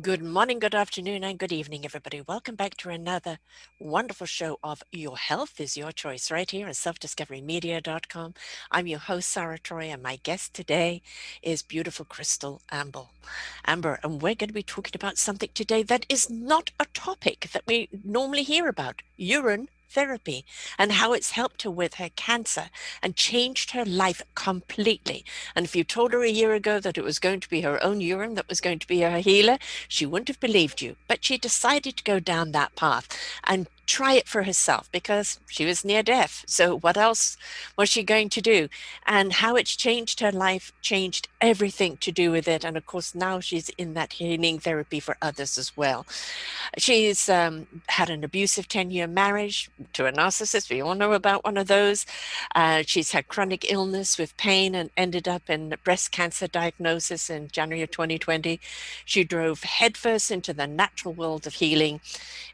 Good morning, good afternoon, and good evening, everybody. Welcome back to another wonderful show of Your Health is Your Choice right here on selfdiscoverymedia.com. I'm your host, Sarah Troy, and my guest today is beautiful Crystal Amber. Amber, and we're going to be talking about something today that is not a topic that we normally hear about urine therapy and how it's helped her with her cancer and changed her life completely. And if you told her a year ago that it was going to be her own urine that was going to be her healer, she wouldn't have believed you. But she decided to go down that path and try it for herself because she was near death. So, what else was she going to do? And how it's changed her life changed everything to do with it. And of course, now she's in that healing therapy for others as well. She's um, had an abusive 10 year marriage to a narcissist. We all know about one of those. Uh, she's had chronic illness with pain and ended up in breast cancer diagnosis in January of 2020. She drove headfirst into the natural world of healing.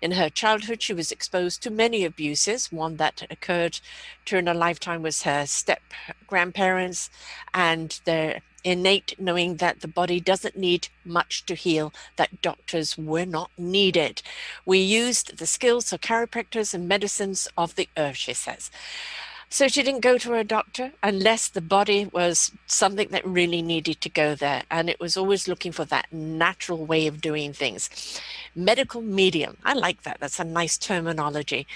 In her childhood, she was exposed to many abuses. One that occurred during her lifetime was her step grandparents and their innate knowing that the body doesn't need much to heal, that doctors were not needed. We used the skills of chiropractors and medicines of the earth, she says. So she didn't go to her doctor unless the body was something that really needed to go there. And it was always looking for that natural way of doing things. Medical medium. I like that. That's a nice terminology.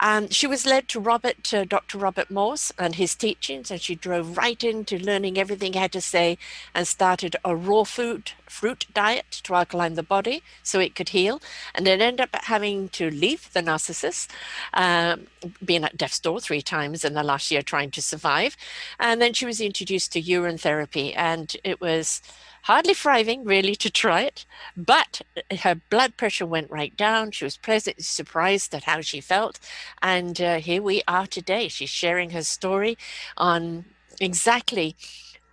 And she was led to Robert, Dr. Robert Morse and his teachings, and she drove right into learning everything he had to say and started a raw food fruit diet to alkaline the body so it could heal, and then ended up having to leave the narcissist, um, being at death's door three times in the last year trying to survive. And then she was introduced to urine therapy, and it was hardly thriving really to try it, but her blood pressure went right down. She was pleasantly surprised at how she felt. And uh, here we are today. She's sharing her story on exactly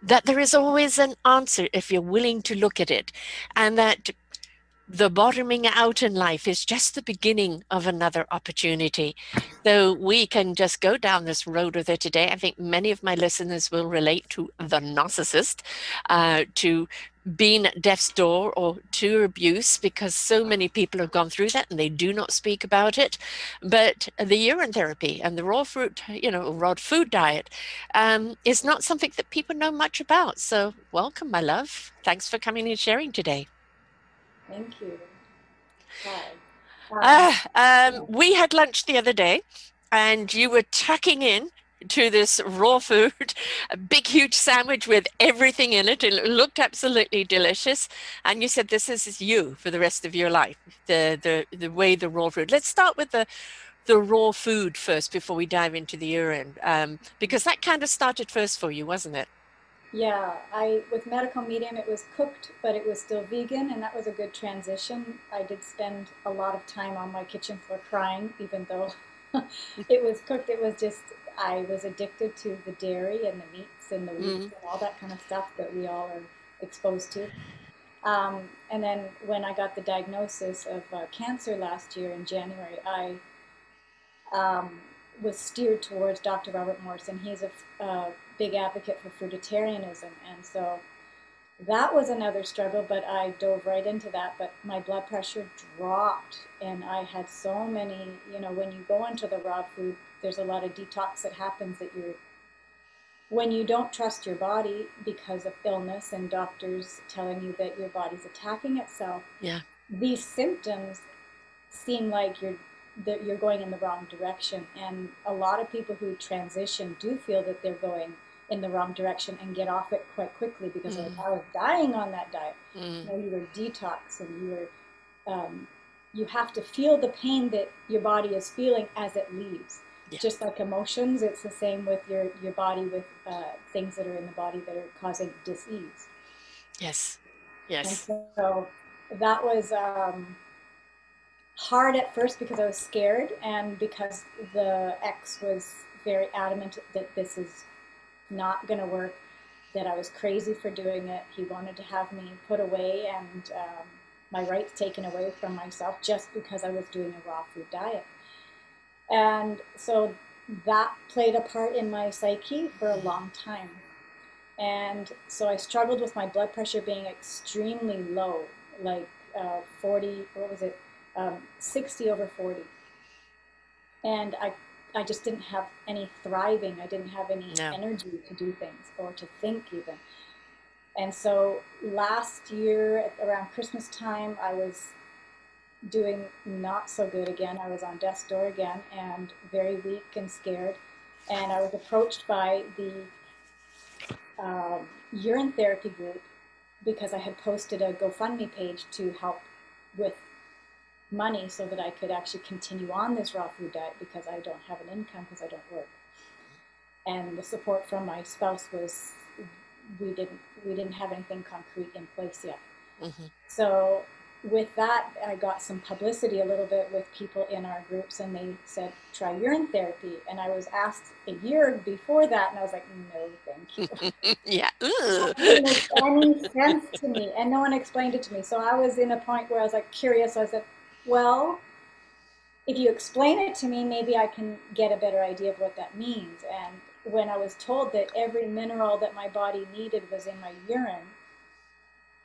that there is always an answer if you're willing to look at it, and that the bottoming out in life is just the beginning of another opportunity. So we can just go down this road with it today. I think many of my listeners will relate to the narcissist, uh, to being at death's door or to abuse because so many people have gone through that and they do not speak about it. But the urine therapy and the raw fruit, you know, raw food diet um, is not something that people know much about. So, welcome, my love. Thanks for coming and sharing today. Thank you. Hi. Uh, um, we had lunch the other day and you were tucking in to this raw food, a big, huge sandwich with everything in it. It looked absolutely delicious. And you said this is you for the rest of your life, the, the, the way the raw food. Let's start with the, the raw food first before we dive into the urine, um, because that kind of started first for you, wasn't it? Yeah, I with medical medium it was cooked, but it was still vegan, and that was a good transition. I did spend a lot of time on my kitchen floor crying, even though it was cooked. It was just I was addicted to the dairy and the meats and the wheat mm. and all that kind of stuff that we all are exposed to. Um, and then when I got the diagnosis of uh, cancer last year in January, I um, was steered towards Dr. Robert Morse, and he's a uh, big advocate for fruitarianism. And so that was another struggle, but I dove right into that. But my blood pressure dropped, and I had so many, you know, when you go into the raw food, there's a lot of detox that happens that you're when you don't trust your body because of illness and doctors telling you that your body's attacking itself yeah these symptoms seem like you're that you're going in the wrong direction and a lot of people who transition do feel that they're going in the wrong direction and get off it quite quickly because mm. like, I was dying on that diet. Mm. You, know, you were detox and you were, um, you have to feel the pain that your body is feeling as it leaves. Yeah. Just like emotions, it's the same with your, your body with uh, things that are in the body that are causing disease. Yes. Yes. And so that was, um, hard at first because I was scared and because the ex was very adamant that this is not going to work, that I was crazy for doing it. He wanted to have me put away and um, my rights taken away from myself just because I was doing a raw food diet. And so that played a part in my psyche for a long time. And so I struggled with my blood pressure being extremely low, like uh, 40, what was it, um, 60 over 40. And I, I just didn't have any thriving. I didn't have any no. energy to do things or to think even. And so last year around Christmas time, I was doing not so good again. I was on death's door again and very weak and scared. And I was approached by the um, urine therapy group because I had posted a GoFundMe page to help with money so that I could actually continue on this raw food diet because I don't have an income because I don't work. And the support from my spouse was we didn't we didn't have anything concrete in place yet. Mm-hmm. So with that, I got some publicity a little bit with people in our groups, and they said, try urine therapy. And I was asked a year before that, and I was like, no, thank you. yeah. It didn't make any sense to me, and no one explained it to me. So I was in a point where I was like curious. So I said, well, if you explain it to me, maybe I can get a better idea of what that means. And when I was told that every mineral that my body needed was in my urine,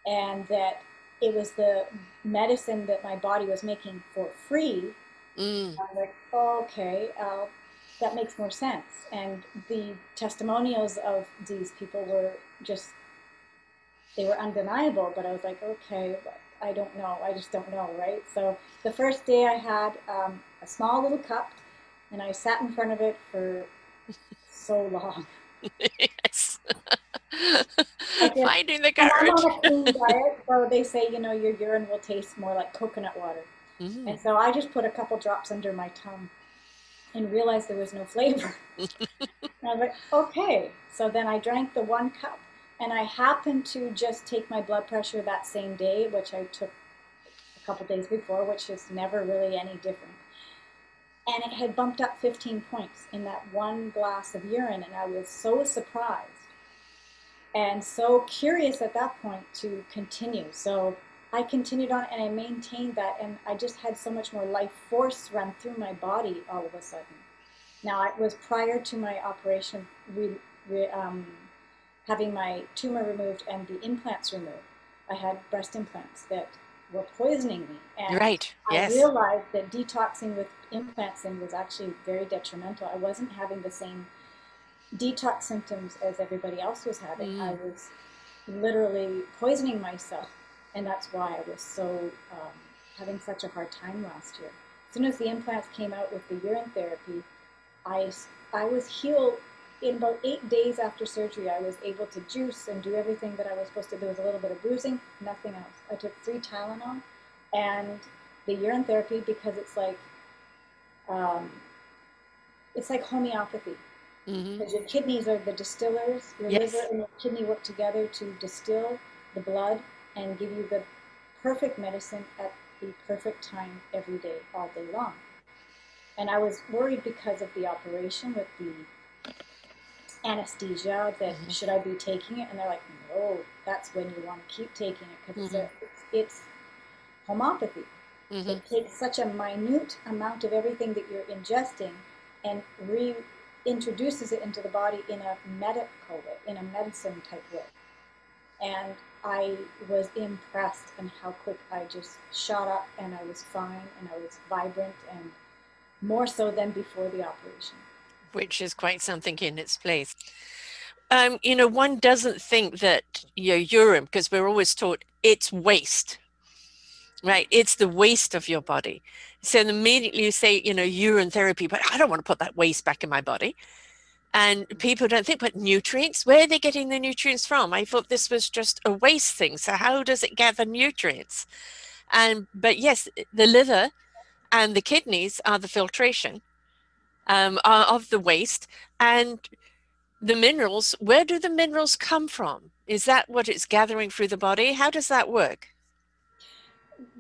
and that it was the medicine that my body was making for free. Mm. I was like, oh, okay, uh, that makes more sense. And the testimonials of these people were just, they were undeniable. But I was like, okay, I don't know. I just don't know, right? So the first day I had um, a small little cup and I sat in front of it for so long. yes. Finding the courage. I'm on a clean diet, so they say you know your urine will taste more like coconut water, mm-hmm. and so I just put a couple drops under my tongue, and realized there was no flavor. and I was like, okay. So then I drank the one cup, and I happened to just take my blood pressure that same day, which I took a couple days before, which is never really any different. And it had bumped up 15 points in that one glass of urine, and I was so surprised and so curious at that point to continue. So I continued on and I maintained that, and I just had so much more life force run through my body all of a sudden. Now, it was prior to my operation, re, re, um, having my tumor removed and the implants removed. I had breast implants that were poisoning me. And right. Yes. I realized that detoxing with implants in was actually very detrimental. I wasn't having the same detox symptoms as everybody else was having. Mm. I was literally poisoning myself, and that's why I was so um, having such a hard time last year. As soon as the implants came out with the urine therapy, I I was healed in about eight days after surgery. I was able to juice and do everything that I was supposed to. There was a little bit of bruising, nothing else. I took three Tylenol and the urine therapy because it's like um, it's like homeopathy Mm-hmm. Because your kidneys are the distillers. Your yes. liver and your kidney work together to distill the blood and give you the perfect medicine at the perfect time every day, all day long. And I was worried because of the operation with the anesthesia that mm-hmm. should I be taking it? And they're like, no, that's when you want to keep taking it because mm-hmm. it's, it's, homeopathy. Mm-hmm. It takes such a minute amount of everything that you're ingesting and re introduces it into the body in a medical way, in a medicine type way. And I was impressed and how quick I just shot up and I was fine and I was vibrant and more so than before the operation. Which is quite something in its place. Um, you know, one doesn't think that your urine, because we're always taught it's waste, right? It's the waste of your body. So immediately you say, you know, urine therapy, but I don't want to put that waste back in my body. And people don't think, but nutrients, where are they getting the nutrients from? I thought this was just a waste thing. So how does it gather nutrients? And but yes, the liver and the kidneys are the filtration um, of the waste, and the minerals. Where do the minerals come from? Is that what it's gathering through the body? How does that work?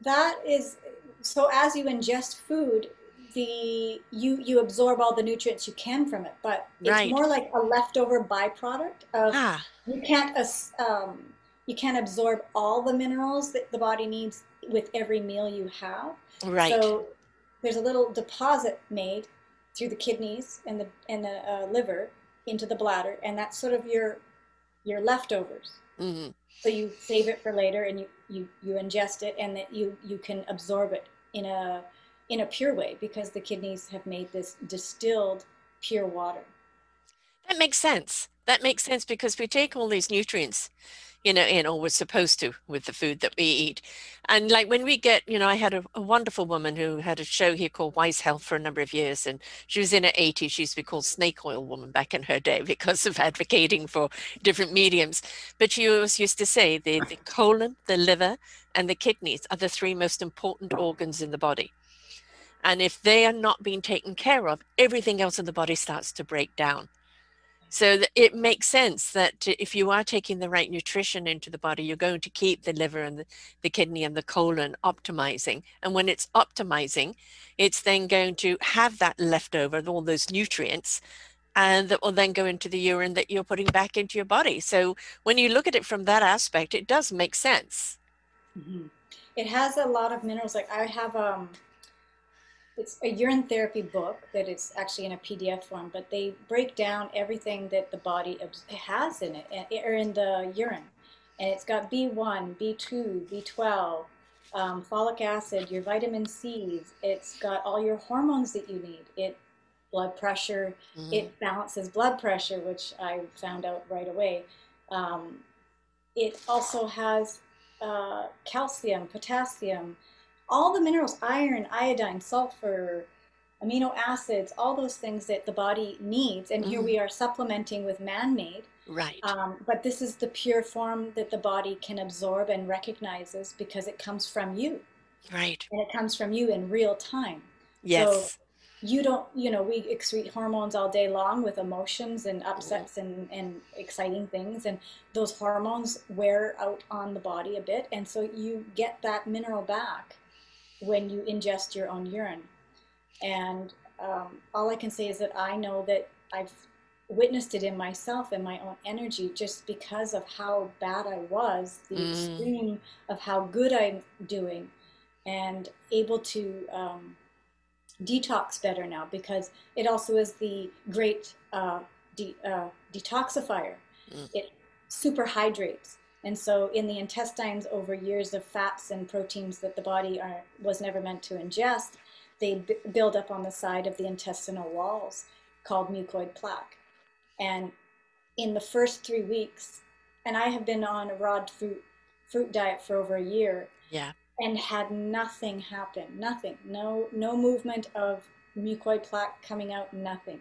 That is so as you ingest food, the you you absorb all the nutrients you can from it, but it's Right. more like a leftover byproduct of Ah, you can't um, you can't absorb all the minerals that the body needs with every meal you have. right. So there's a little deposit made through the kidneys and the and the uh, liver into the bladder, and that's sort of your your leftovers. Mhm. So you save it for later, and you you you ingest it, and that you you can absorb it in a in a pure way because the kidneys have made this distilled pure water. That makes sense. That makes sense because we take all these nutrients, you know, in, or we're supposed to with the food that we eat. And like when we get, you know, I had a, a wonderful woman who had a show here called Wise Health for a number of years, and she was in her 80s. She used to be called Snake Oil Woman back in her day because of advocating for different mediums. But she always used to say the, the colon, the liver, and the kidneys are the three most important organs in the body. And if they are not being taken care of, everything else in the body starts to break down. So it makes sense that if you are taking the right nutrition into the body, you're going to keep the liver and the, the kidney and the colon optimizing. And when it's optimizing, it's then going to have that leftover, all those nutrients, and that will then go into the urine that you're putting back into your body. So when you look at it from that aspect, it does make sense. Mhm. It has a lot of minerals. Like I have um, it's a urine therapy book that is actually in a PDF form, but they break down everything that the body has in it, eh, or in the urine, and it's got B1, B2, B12, um, folic acid, your vitamin C's. It's got all your hormones that you need. It blood pressure. Mhm. It balances blood pressure, which I found out right away. Um, it also has uh, calcium, potassium, all the minerals, iron, iodine, sulfur, amino acids, all those things that the body needs. And here Mhm. we are supplementing with man made. Right. Um, but this is the pure form that the body can absorb and recognizes because it comes from you right. and it comes from you in real time Yes. you don't you know we excrete hormones all day long with emotions and upsets and, and exciting things and those hormones wear out on the body a bit and so you get that mineral back when you ingest your own urine and um, all i can say is that i know that i've witnessed it in myself and my own energy just because of how bad i was the Mm. extreme of how good i'm doing and able to um, detox better now because it also is the great uh, de- uh, detoxifier. Mm. It super hydrates. And so, in the intestines, over years of fats and proteins that the body are, was never meant to ingest, they b- build up on the side of the intestinal walls called mucoid plaque. And in the first three weeks, and I have been on a raw fruit, fruit diet for over a year, Yeah. and had nothing happen nothing no no movement of mucoid plaque coming out nothing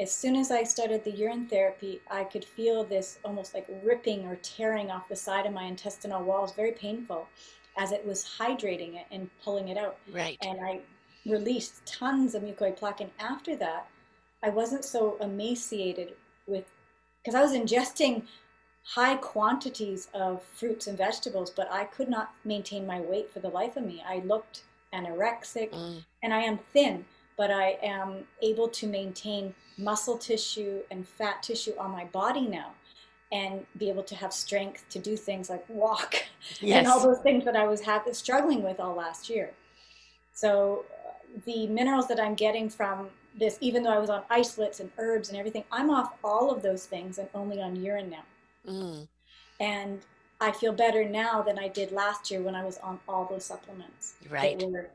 as soon as i started the urine therapy i could feel this almost like ripping or tearing off the side of my intestinal walls very painful as it was hydrating it and pulling it out Right. and i released tons of mucoid plaque and after that i wasn't so emaciated with because i was ingesting high quantities of fruits and vegetables, but I could not maintain my weight for the life of me. I looked anorexic Mm. and I am thin, but I am able to maintain muscle tissue and fat tissue on my body now and be able to have strength to do things like walk and all those things that I was ha- struggling with all last year. So uh, the minerals that I'm getting from this, even though I was on isolates and herbs and everything, I'm off all of those things and only on urine now. Mm. And I feel better now than I did last year when I was on all those supplements. that Right. were-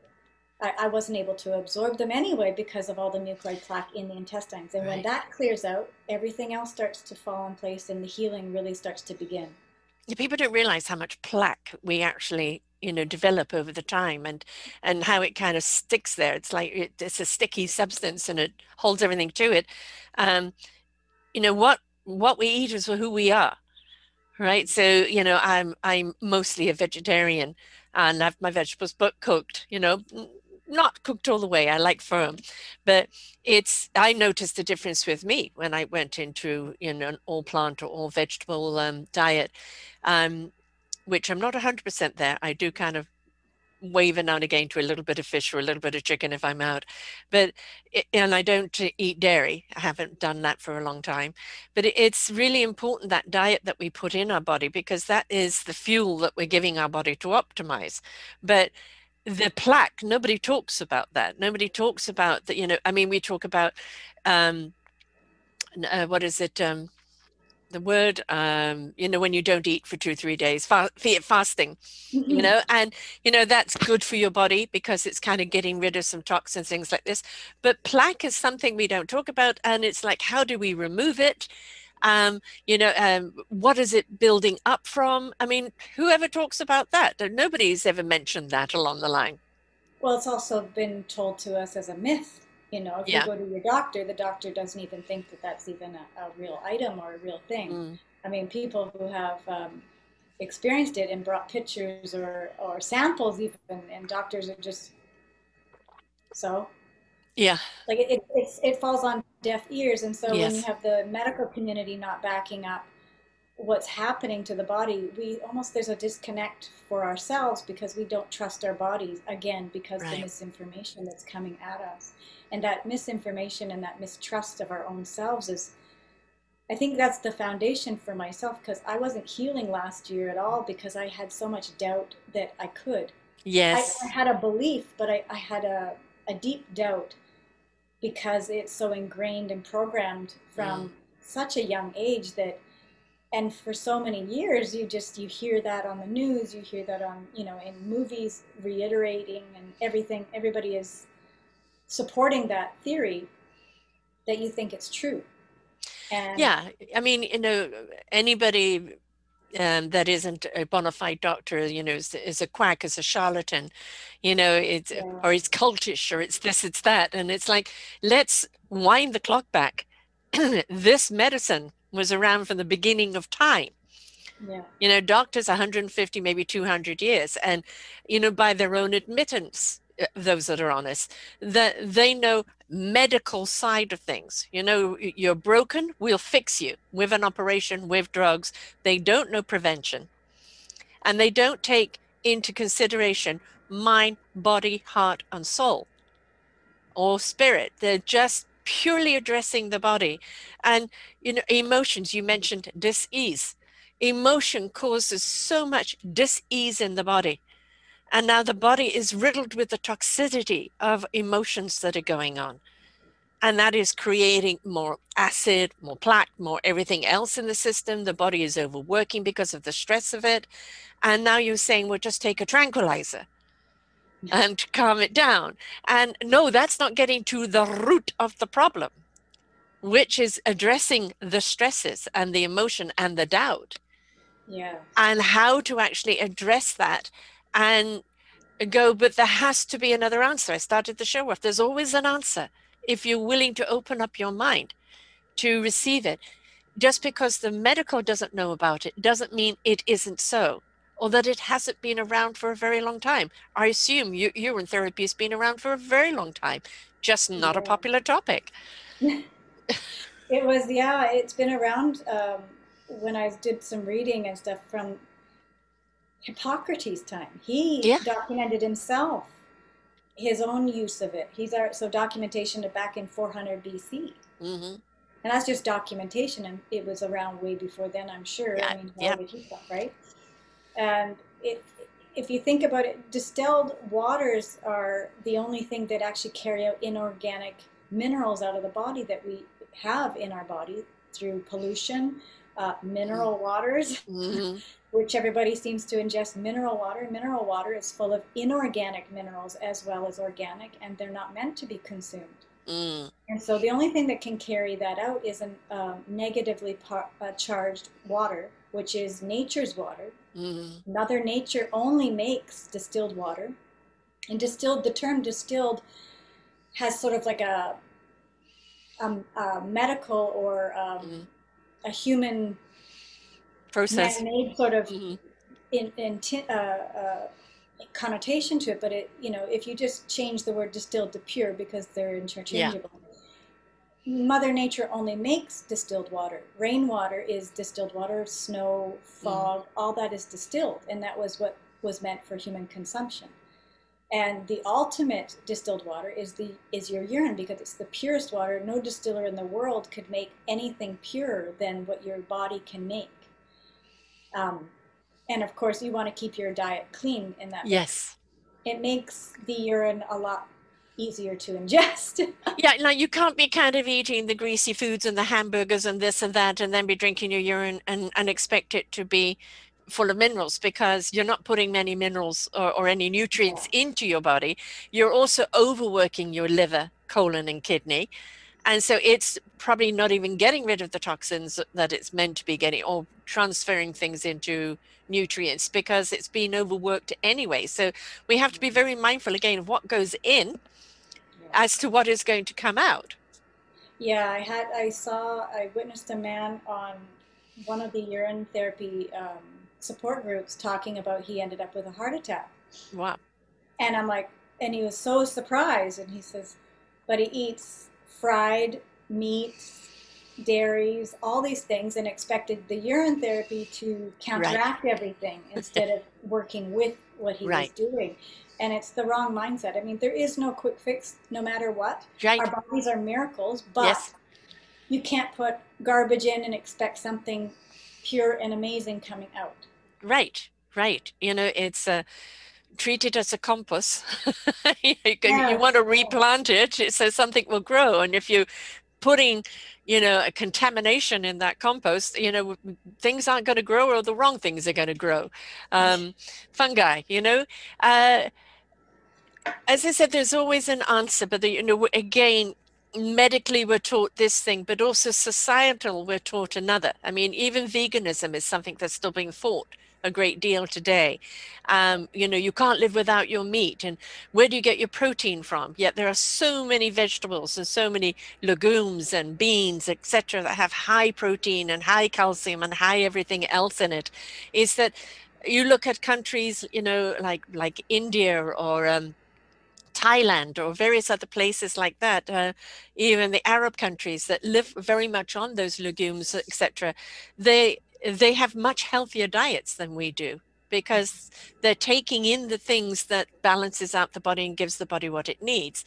I, I wasn't able to absorb them anyway because of all the mucoid plaque in the intestines. And when that clears out, everything else starts to fall in place and the healing really starts to begin. Yeah, people don't realize how much plaque we actually you know develop over the time and and how it kind of sticks there it's like it, it's a sticky substance and it holds everything to it um you know what what we eat is who we are right so you know i'm i'm mostly a vegetarian and i have my vegetables but cooked you know not cooked all the way i like firm but it's i noticed the difference with me when i went into you know an all plant or all vegetable um, diet um, which i'm not 100% there i do kind of wave now and again to a little bit of fish or a little bit of chicken if I'm out. But, and I don't eat dairy. I haven't done that for a long time. But it's really important that diet that we put in our body because that is the fuel that we're giving our body to optimize. But the plaque, nobody talks about that. Nobody talks about that, you know, I mean, we talk about, um, uh, what is it? Um, the word um you know when you don't eat for two three days fa- fasting mm-hmm. you know and you know that's good for your body because it's kind of getting rid of some toxins things like this but plaque is something we don't talk about and it's like how do we remove it um you know um what is it building up from i mean whoever talks about that nobody's ever mentioned that along the line well it's also been told to us as a myth you know, if yeah. you go to your doctor, the doctor doesn't even think that that's even a, a real item or a real thing. Mm. I mean, people who have um, experienced it and brought pictures or, or samples even, and doctors are just so. Yeah. Like it, it, it falls on deaf ears. And so yes. when you have the medical community not backing up what's happening to the body, we almost there's a disconnect for ourselves because we don't trust our bodies again because right. the misinformation that's coming at us and that misinformation and that mistrust of our own selves is i think that's the foundation for myself because i wasn't healing last year at all because i had so much doubt that i could yes i, I had a belief but I, I had a, a deep doubt because it's so ingrained and programmed from mm. such a young age that and for so many years you just you hear that on the news you hear that on you know in movies reiterating and everything everybody is supporting that theory that you think it's true. And yeah, I mean, you know, anybody um, that isn't a bona fide doctor, you know, is, is, a quack, is a charlatan, you know, it's yeah. or it's cultish or it's this, it's that, and it's like let's wind the clock back. this medicine was around from the beginning of time. Yeah. You know, doctors 150, maybe 200 years, and you know, by their own admittance, uh, those that are honest that they know medical side of things. You know you're broken we'll fix you. With an operation with drugs. They don't know prevention. And they don't take into consideration mind body heart and soul or spirit. They're just purely addressing the body. And you know emotions you mentioned dis-ease. Emotion causes so much dis-ease in the body and now the body is riddled with the toxicity of emotions that are going on. And that is creating more acid, more plaque, more everything else in the system. The body is overworking because of the stress of it. And now you're saying, well, just take a tranquilizer and calm it down. And no, that's not getting to the root of the problem, which is addressing the stresses and the emotion and the doubt. Yeah. And how to actually address that and go, but there has to be another answer. I started the show with there's always an answer if you're willing to open up your mind to receive it. Just because the medical doesn't know about it doesn't mean it isn't so or that it hasn't been around for a very long time. I assume you, urine therapy has been around for a very long time, just not yeah. a popular topic. it was, yeah, it's been around um, when I did some reading and stuff from Hippocrates' time. He yeah. documented himself his own use of it. He's our, so documentation back in 400 BC. Mm-hmm. And that's just documentation, and it was around way before then, I'm sure. Yeah. I mean, yeah. Stuff, right? And it, if you think about it, distilled waters are the only thing that actually carry out inorganic minerals out of the body that we have in our body through pollution, uh, mineral mm-hmm. waters, mm-hmm. which everybody seems to ingest mineral water. Mineral water is full of inorganic minerals as well as organic, and they're not meant to be consumed. Mm. And so the only thing that can carry that out is a uh, negatively par- uh, charged water, which is nature's water. Mm. Mother Nature only makes distilled water. And distilled, the term distilled has sort of like a, a, a medical or um, mm a human process made sort of mm-hmm. in, in uh, uh, connotation to it but it you know if you just change the word distilled to pure because they're interchangeable yeah. mother nature only makes distilled water rainwater is distilled water snow fog mm. all that is distilled and that was what was meant for human consumption And the ultimate distilled water is the is your urine because it's the purest water. No distiller in the world could make anything purer than what your body can make. Um, and of course, you want to keep your diet clean in that. Yes. It makes the urine a lot easier to ingest. yeah, like you can't be kind of eating the greasy foods and the hamburgers and this and that and then be drinking your urine and, and expect it to be full of minerals because you're not putting many minerals or, or any nutrients yeah. into your body. You're also overworking your liver, colon, and kidney. And so it's probably not even getting rid of the toxins that it's meant to be getting or transferring things into nutrients because it's been overworked anyway. So we have to be very mindful again of what goes in as to what is going to come out. Yeah, I had I saw I witnessed a man on one of the urine therapy um, support groups talking about he ended up with a heart attack. Wow. And I'm like, and he was so surprised, and he says, but he eats fried meats, dairies, all these things, and expected the urine therapy to counteract right. everything instead of working with what he right. was doing and it's the wrong mindset. I mean, there is no quick fix no matter what. Right. Our bodies are miracles, but yes. you can't put garbage in and expect something pure and amazing coming out. Right, right. You know, it's uh, treat it as a compost. you, yes. you want to replant it so something will grow. And if you putting you know a contamination in that compost you know things aren't going to grow or the wrong things are going to grow um, fungi you know uh, as I said, there's always an answer, but the, you know, again, medically we're taught this thing, but also societal we're taught another. I mean, even veganism is something that's still being fought a great deal today. Um, you know, you can't live without your meat, and where do you get your protein from? Yet there are so many vegetables and so many legumes and beans, etc., that have high protein and high calcium and high everything else in it. Is that you look at countries, you know, like like India or um, Thailand or various other places like that, uh, even the Arab countries that live very much on those legumes, etc., they they have much healthier diets than we do because they're taking in the things that balances out the body and gives the body what it needs.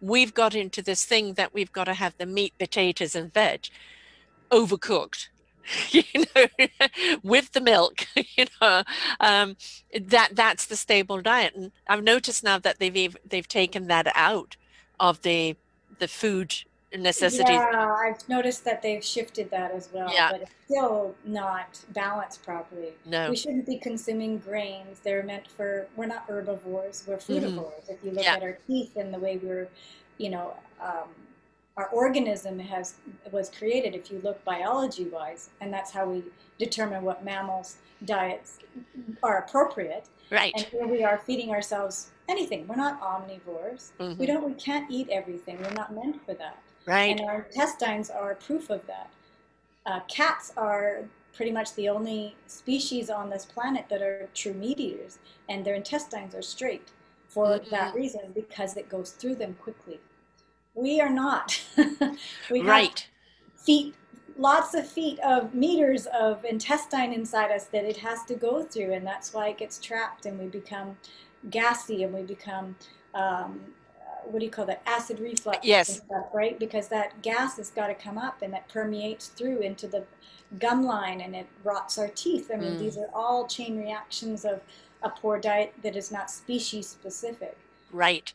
We've got into this thing that we've got to have the meat, potatoes, and veg overcooked you know with the milk you know um, that that's the stable diet and i've noticed now that they've they've taken that out of the the food necessities yeah i've noticed that they've shifted that as well yeah. but it's still not balanced properly no we shouldn't be consuming grains they're meant for we're not herbivores we're mm-hmm. mm-hmm. if you look yeah. at our teeth and the way we're you know um, our organism has was created if you look biology wise and that's how we determine what mammals diets are appropriate right and here we are feeding ourselves anything we're not omnivores mm-hmm. we don't we can't eat everything we're not meant for that right and our intestines are proof of that uh, cats are pretty much the only species on this planet that are true meat eaters and their intestines are straight for mm-hmm. that reason because it goes through them quickly we are not. we right. feet, lots of feet of meters of intestine inside us that it has to go through, and that's why it gets trapped, and we become gassy, and we become um, what do you call that acid reflux yes stuff, right because that gas has got to come up and that permeates through into the gum line and it rots our teeth i mean mm. these are all chain reactions of a poor diet that is not species specific right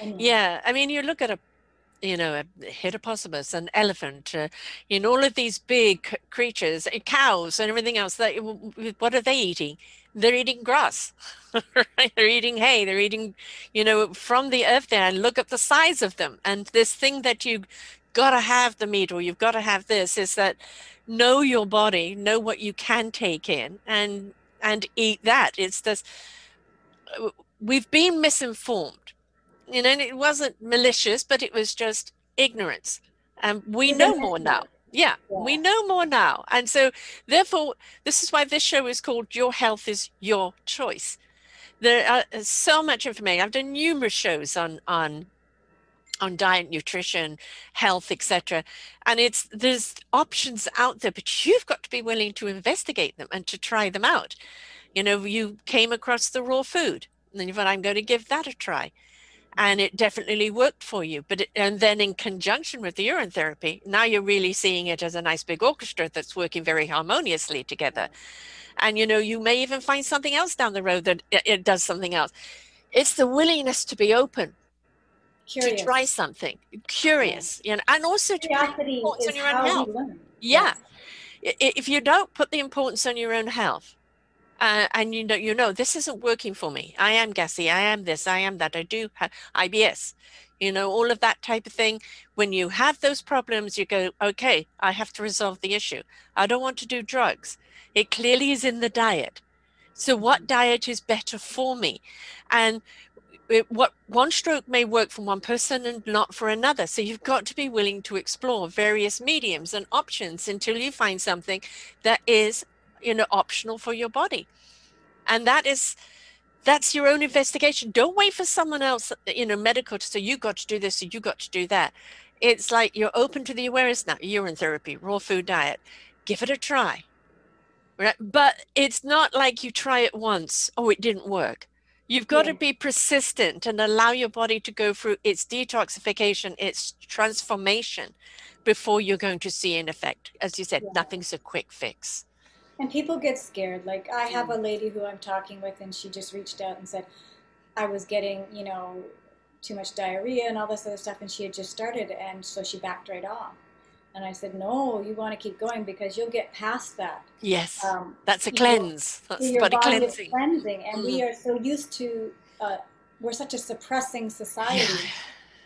anyway. yeah i mean you look at a you know, a hippopotamus, an elephant, uh, you know, all of these big creatures, cows and everything else. That what are they eating? They're eating grass, right? They're eating hay. They're eating, you know, from the earth there. And look at the size of them. And this thing that you got to have the meat or you've got to have this is that know your body, know what you can take in, and and eat that. It's this. Uh, we've been misinformed you know, and it wasn't malicious, but it was just ignorance. And we know more now. Yeah, yeah, we know more now. And so, therefore, this is why this show is called Your Health is Your Choice. There are uh, so much information. I've done numerous shows on, on on diet nutrition health etc and it's there's options out there but you've got to be willing to investigate them and to try them out you know you came across the raw food And then you thought, I'm going to give that a try. And it definitely worked for you. But it, and then in conjunction with the urine therapy, now you're really seeing it as a nice big orchestra that's working very harmoniously together. And you know, you may even find something else down the road that it, it does something else. It's the willingness to be open Curious. to try something curious you know and also to put importance on your own health yeah Yes. If you don't put the importance on your own health uh, and you know you know this isn't working for me. I am gassy. I am this. I am that. I do have ibs you know all of that type of thing. When you have those problems you go okay i have to resolve the issue. I don't want to do drugs. It clearly is in the diet. So what diet is better for me? And it, what one stroke may work for one person and not for another. So you've got to be willing to explore various mediums and options until you find something that is you know optional for your body. And that is that's your own investigation. Don't wait for someone else you know medical to say you got to do this or you got to do that. It's like you're open to the awareness now. Urine therapy raw food diet. Give it a try. Right? But it's not like you try it once oh it didn't work. You've got Yeah. to be persistent and allow your body to go through its detoxification its transformation before you're going to see an effect. As you said Yeah. nothing's a quick fix And people get scared. Like I have Mm. a lady who I'm talking with, and she just reached out and said, I was getting, you know, too much diarrhea and all this other stuff, and she had just started, and so she backed right off. And I said, No, you want to keep going because you'll get past that. yes Um, that's a cleanse that's your body body cleansing cleansing, and we Mhm. are so used to. Uh, we're such a suppressing society.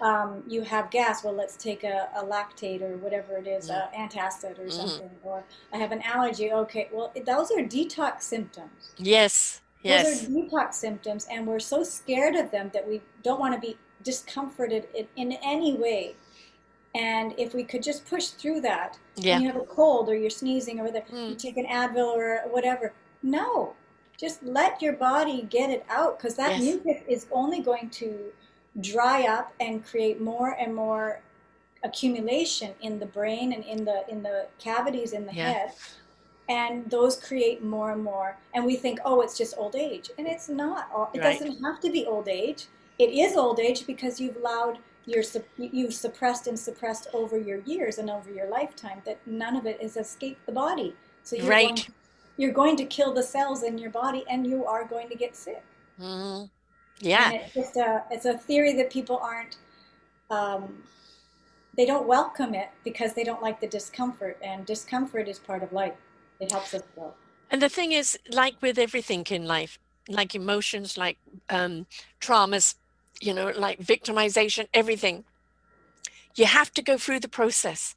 Um, you have gas. Well, let's take a, a lactate or whatever it is, uh, antacid or Mhm. something. Or I have an allergy. Okay, well, those are detox symptoms. yes yes Those are detox symptoms, and we're so scared of them that we don't want to be discomforted in, in any way. And if we could just push through that, yeah and you have a cold or you're sneezing or whatever, you Mm. take an Advil or whatever. No, just let your body get it out because that Yes. mucus is only going to dry up and create more and more accumulation in the brain and in the in the cavities in the Yeah. head and those create more and more and we think oh it's just old age and it's not all- it Right. doesn't have to be old age it is old age because you've allowed your you've suppressed and suppressed over your years and over your lifetime that none of it has escaped the body so you're Right. going, you're going to kill the cells in your body and you are going to get sick Mhm. Yeah. And it's just a it's a theory that people aren't um, they don't welcome it because they don't like the discomfort and discomfort is part of life. It helps us grow. And the thing is, like with everything in life, like emotions, like um, traumas, you know, like victimization, everything, you have to go through the process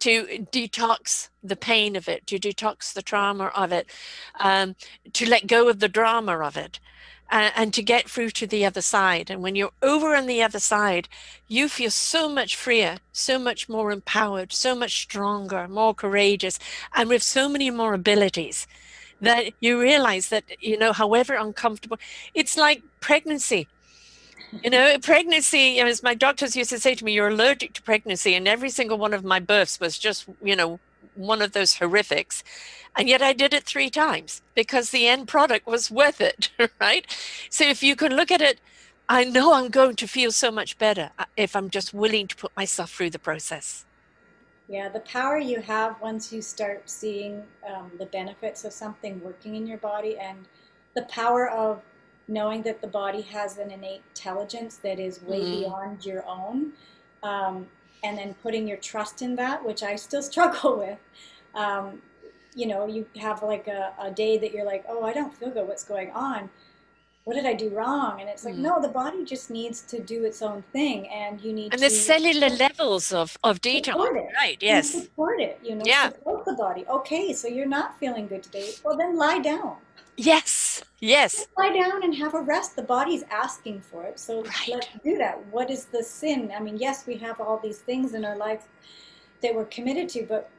to detox the pain of it, to detox the trauma of it, um, to let go of the drama of it, uh, and to get through to the other side. And when you're over on the other side, you feel so much freer, so much more empowered, so much stronger, more courageous, and with so many more abilities that you realize that, you know, however uncomfortable, it's like pregnancy. You know, pregnancy, as my doctors used to say to me, you're allergic to pregnancy. And every single one of my births was just, you know, one of those horrifics. And yet I did it three times because the end product was worth it, right? So if you can look at it, I know I'm going to feel so much better uh, if I'm just willing to put myself through the process. yeah the power you have once you start seeing um, the benefits of something working in your body and the power of knowing that the body has an innate intelligence that is way Mhm. beyond your own um, and then putting your trust in that which i still struggle with um, you know you have like a, a day that you're like oh i don't feel good what's going on what did i do wrong and it's like Mhm. no the body just needs to do its own thing and you need And to the cellular levels of, of it. right? and Yes. support it you know Yeah. support the body okay so you're not feeling good today well then lie down Yes. Yes. lie down and have a rest the body's asking for it so Right. let's do that what is the sin i mean yes we have all these things in our life that we're committed to but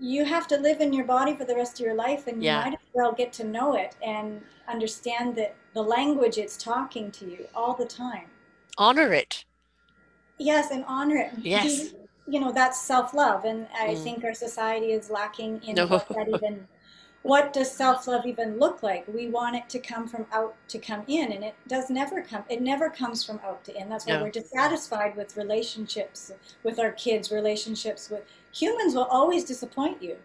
you have to live in your body for the rest of your life and Yeah. you might as well get to know it and understand that the language it's talking to you all the time Honor it. yes and honor it Yes. Be- you know that's self-love and i Mm. think our society is lacking in No. what that even what does self-love even look like we want it to come from out to come in and it does never come it never comes from out to in that's why No. we're dissatisfied with relationships with our kids relationships with humans will always disappoint you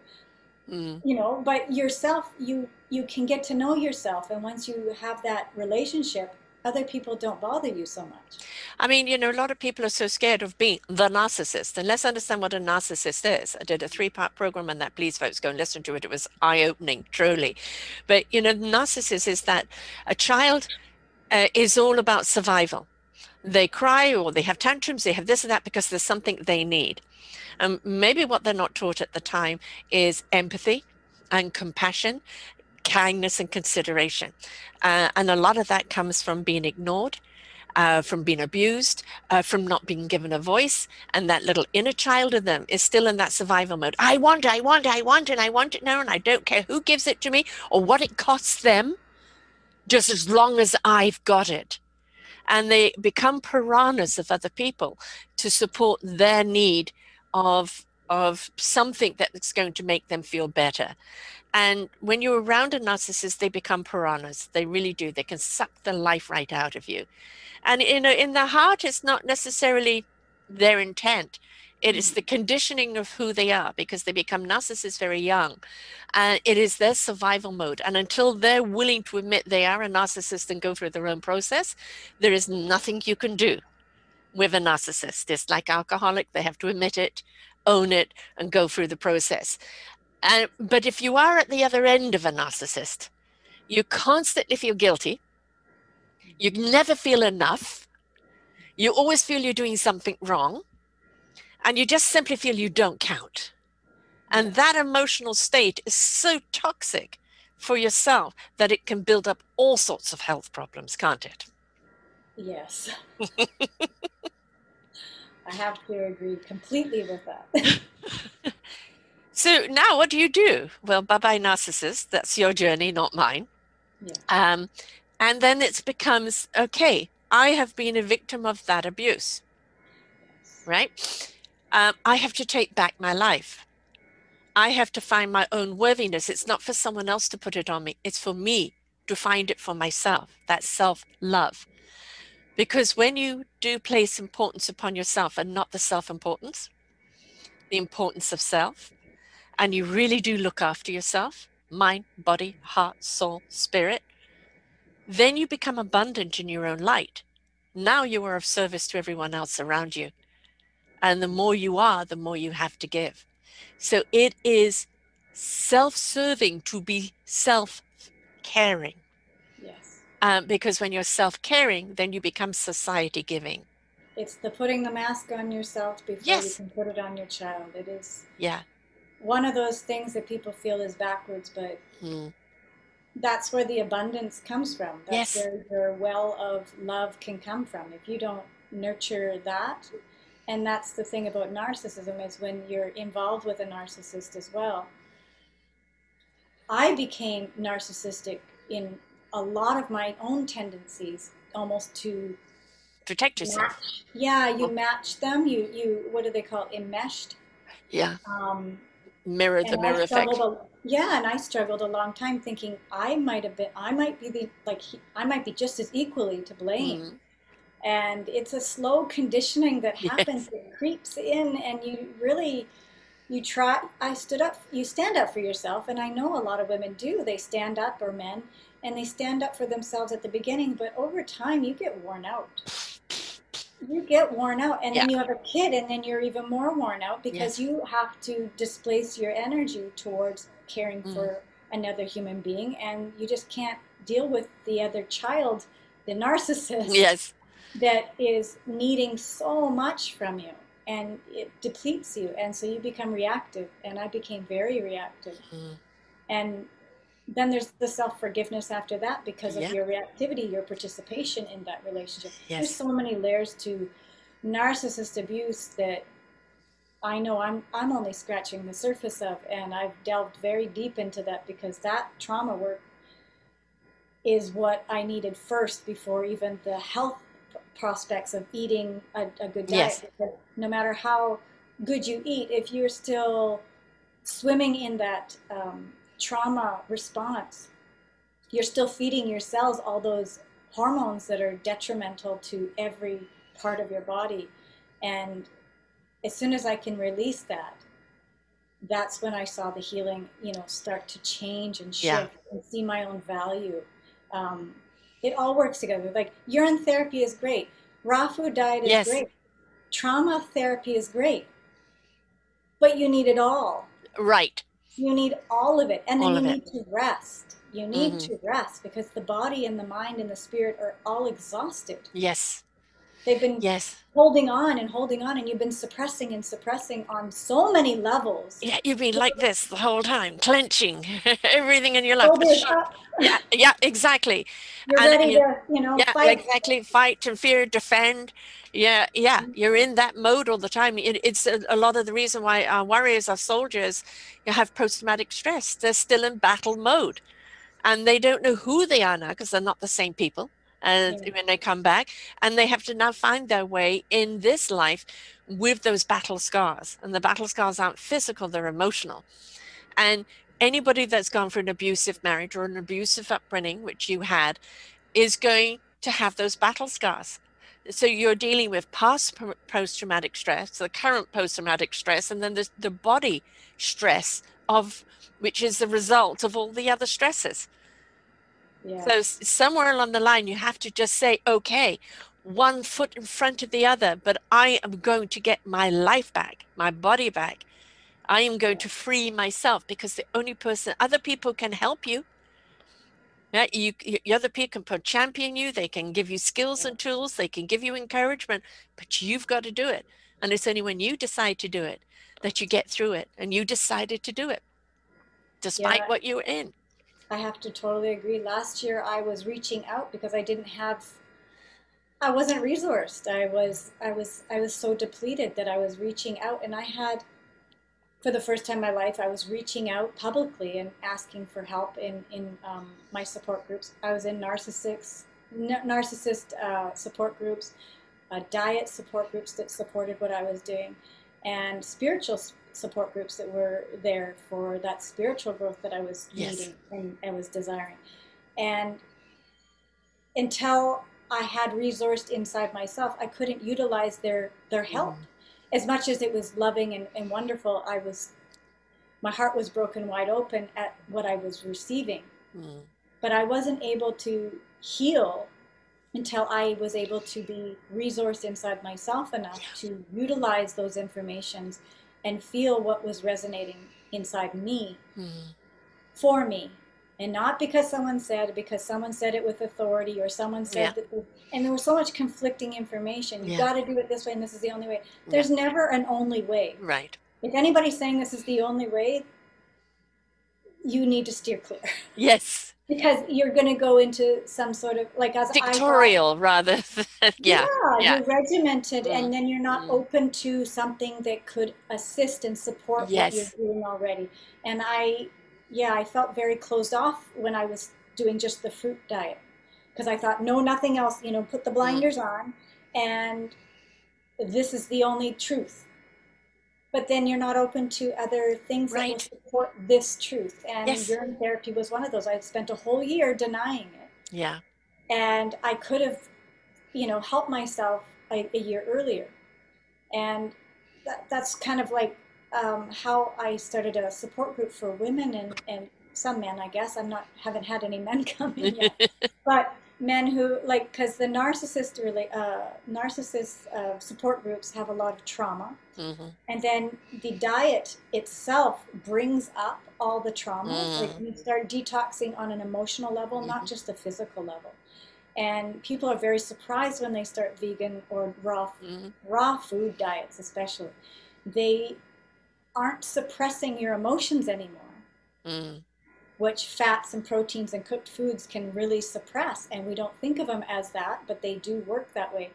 Mm. you know but yourself you you can get to know yourself and once you have that relationship other people don't bother you so much I mean, you know, a lot of people are so scared of being the narcissist. And let's understand what a narcissist is. I did a three part program on that. Please, folks, go and listen to it. It was eye opening, truly. But, you know, narcissist is that a child uh, is all about survival. They cry or they have tantrums, they have this and that because there's something they need. And maybe what they're not taught at the time is empathy and compassion, kindness and consideration. Uh, and a lot of that comes from being ignored uh, from being abused, uh, from not being given a voice. And that little inner child of them is still in that survival mode. I want I want I want and I want it now, and I don't care who gives it to me or what it costs them, just as long as I've got it. And they become piranhas of other people to support their need of of something that's going to make them feel better. And when you're around a narcissist, they become piranhas. They really do. They can suck the life right out of you. And in a, in the heart, it's not necessarily their intent. It is the conditioning of who they are because they become narcissists very young. And it is their survival mode. And until they're willing to admit they are a narcissist and go through their own process, there is nothing you can do with a narcissist. It's like alcoholic, they have to admit it, own it, and go through the process. And, but if you are at the other end of a narcissist, you constantly feel guilty. You never feel enough. You always feel you're doing something wrong. And you just simply feel you don't count. And that emotional state is so toxic for yourself that it can build up all sorts of health problems, can't it? yes i have to agree completely with that So now what do you do? Well, bye bye, narcissist. That's your journey, not mine. Yeah. Um, and then it becomes okay, I have been a victim of that abuse, right? Um, I have to take back my life. I have to find my own worthiness. It's not for someone else to put it on me, it's for me to find it for myself. That's self love. Because when you do place importance upon yourself and not the self importance, the importance of self, and you really do look after yourself mind, body, heart, soul, spirit then you become abundant in your own light. Now you are of service to everyone else around you. And the more you are, the more you have to give. So it is self serving to be self caring. Yes Um, because when you're self caring, then you become society giving. it's the putting the mask on yourself before you can put it on your child it is Yeah. one of those things that people feel is backwards but Mm. that's where the abundance comes from. That's Yes. where your well of love can come from. If you don't nurture that, and that's the thing about narcissism is when you're involved with a narcissist as well. I became narcissistic in a lot of my own tendencies, almost to Protect yourself. match. Yeah, you match them. You you what do they call it? Enmeshed. Yeah. Um, Mirror the mirror effect. a, yeah, and I struggled a long time thinking I might have been, I might be the like, he, I might be just as equally to blame. Mm. And it's a slow conditioning that Yes. happens. It creeps in, and you really, you try. I stood up. You stand up for yourself, and I know a lot of women do. They stand up, or men, and they stand up for themselves at the beginning. But over time, you get worn out. You get worn out, and then you have a kid, and then you're even more worn out because you have to displace your energy towards caring Mm. for another human being, and you just can't deal with the other child, the narcissist Yes. that is needing so much from you and it depletes you and so you become reactive and i became very reactive Mm. and then there's the self-forgiveness after that because of Yeah. your reactivity your participation in that relationship there's so many layers to narcissist abuse that i know i'm i'm only scratching the surface of and i've delved very deep into that because that trauma work is what i needed first before even the health prospects of eating a, a good diet Yes. no matter how good you eat if you're still swimming in that um, trauma response, you're still feeding your cells all those hormones that are detrimental to every part of your body. And as soon as I can release that, that's when I saw the healing, you know, start to change and shift yeah. and see my own value. Um, it all works together. Like urine therapy is great, raw food diet is yes. great, trauma therapy is great, but you need it all. Right. You need all of it, and then all you need it. to rest. You need mm-hmm. to rest because the body and the mind and the spirit are all exhausted. Yes. They've been yes. holding on and holding on, and you've been suppressing and suppressing on so many levels. Yeah, you've been like this the whole time, clenching everything in your life. yeah, yeah, exactly. You're and ready you, to, you know, yeah, fight. exactly. Fight and fear, defend. Yeah, yeah, mm-hmm. you're in that mode all the time. It, it's a, a, lot of the reason why our warriors, our soldiers, you have post-traumatic stress. They're still in battle mode, and they don't know who they are now because they're not the same people and yeah. when they come back and they have to now find their way in this life with those battle scars and the battle scars aren't physical they're emotional. And anybody that's gone through an abusive marriage or an abusive upbringing which you had is going to have those battle scars. So you're dealing with past post-traumatic stress the current post-traumatic stress and then the, the body stress of which is the result of all the other stresses so somewhere along the line, you have to just say, okay, one foot in front of the other, but I am going to get my life back, my body back. I am going to free myself because the only person, other people can help you. Yeah, you, you other people can champion you. They can give you skills and tools. They can give you encouragement, but you've got to do it. And it's only when you decide to do it that you get through it. And you decided to do it, despite yeah. what you were in. I have to totally agree. Last year I was reaching out because I didn't have I wasn't resourced. I was I was I was so depleted that I was reaching out and I had for the first time in my life I was reaching out publicly and asking for help in in um, my support groups. I was in narcissist narcissist uh, support groups, uh, diet support groups that supported what I was doing, and spiritual support groups that were there for that spiritual growth that I was yes. needing and, and was desiring. And until I had resourced inside myself, I couldn't utilize their their help. Mm. As much as it was loving and, and wonderful, I was my heart was broken wide open at what I was receiving. Mm. But I wasn't able to heal until I was able to be resourced inside myself enough to utilize those informations and feel what was resonating inside me mm-hmm. for me and not because someone said it because someone said it with authority or someone said yeah. that and there was so much conflicting information you yeah. got to do it this way and this is the only way there's yeah. never an only way right if anybody's saying this is the only way you need to steer clear yes because you're going to go into some sort of like as dictatorial rather than, yeah, yeah, yeah, you're regimented mm. and then you're not mm. open to something that could assist and support yes. what you're doing already and i yeah i felt very closed off when i was doing just the fruit diet because i thought no nothing else you know put the mm. blinders mm. on and this is the only truth but then you're not open to other things right. that will support this truth. And yes. urine therapy was one of those. I spent a whole year denying it. Yeah. And I could have, you know, helped myself a, a year earlier. And that, that's kind of like um, how I started a support group for women and, and some men, I guess. I'm not, haven't had any men come in yet. but men who like because the narcissist really uh, narcissist uh, support groups have a lot of trauma mm-hmm. and then the diet itself brings up all the trauma mm. like you start detoxing on an emotional level mm-hmm. not just a physical level and people are very surprised when they start vegan or raw mm-hmm. raw food diets especially they aren't suppressing your emotions anymore mm which fats and proteins and cooked foods can really suppress. And we don't think of them as that, but they do work that way.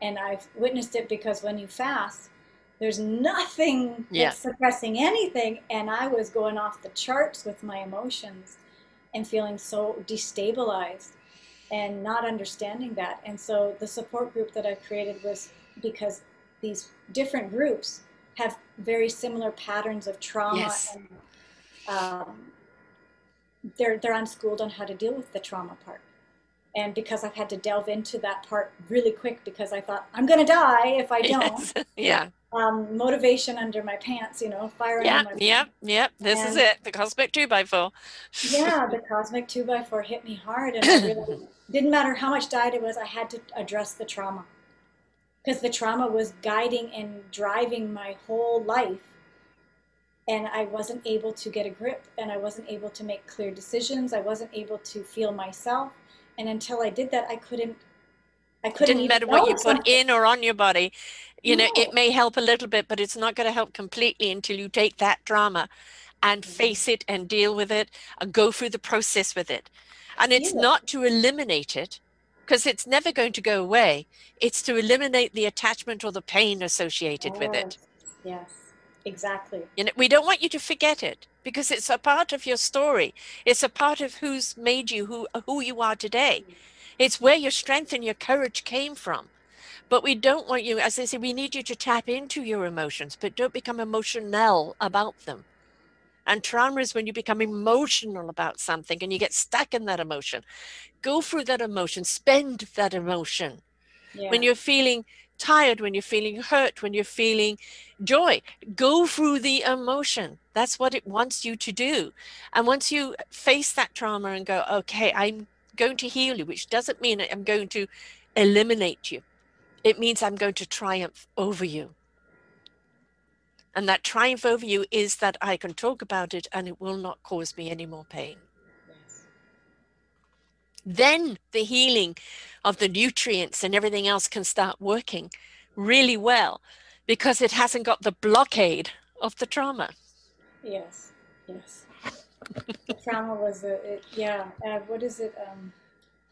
And I've witnessed it because when you fast, there's nothing yeah. that's suppressing anything. And I was going off the charts with my emotions and feeling so destabilized and not understanding that. And so the support group that I created was because these different groups have very similar patterns of trauma yes. and um, they're they're unschooled on how to deal with the trauma part and because I've had to delve into that part really quick because I thought I'm going to die if I don't. Yes. yeah. Um, motivation under my pants, you know, fire Yeah. Yep. Yep. This is it. The cosmic two by four. yeah, the cosmic two by four hit me hard, and I really didn't matter how much diet it was. I had to address the trauma because the trauma was guiding and driving my whole life, and I wasn't able to get a grip, and I wasn't able to make clear decisions. I wasn't able to feel myself, and until I did that, I couldn't. I It couldn't didn't matter what you put something. in or on your body. You know, it may help a little bit, but it's not going to help completely until you take that drama and Mhm. face it and deal with it and go through the process with it. And it's it. not to eliminate it because it's never going to go away. It's to eliminate the attachment or the pain associated with it. Yes, exactly. You know, we don't want you to forget it because it's a part of your story. It's a part of who's made you who who you are today. Mm. It's where your strength and your courage came from. But we don't want you, as I say, we need you to tap into your emotions, but don't become emotional about them. And trauma is when you become emotional about something and you get stuck in that emotion. Go through that emotion, spend that emotion Yeah. when you're feeling tired, when you're feeling hurt, when you're feeling joy, go through the emotion. That's what it wants you to do. And once you face that trauma and go, okay, I'm going to heal you, which doesn't mean I'm going to eliminate you, it means I'm going to triumph over you. And that triumph over you is that I can talk about it and it will not cause me any more pain Yes. then the healing of the nutrients and everything else can start working really well because it hasn't got the blockade of the trauma. Yes, yes. the trauma was a, it, yeah. Uh, what is it? Um,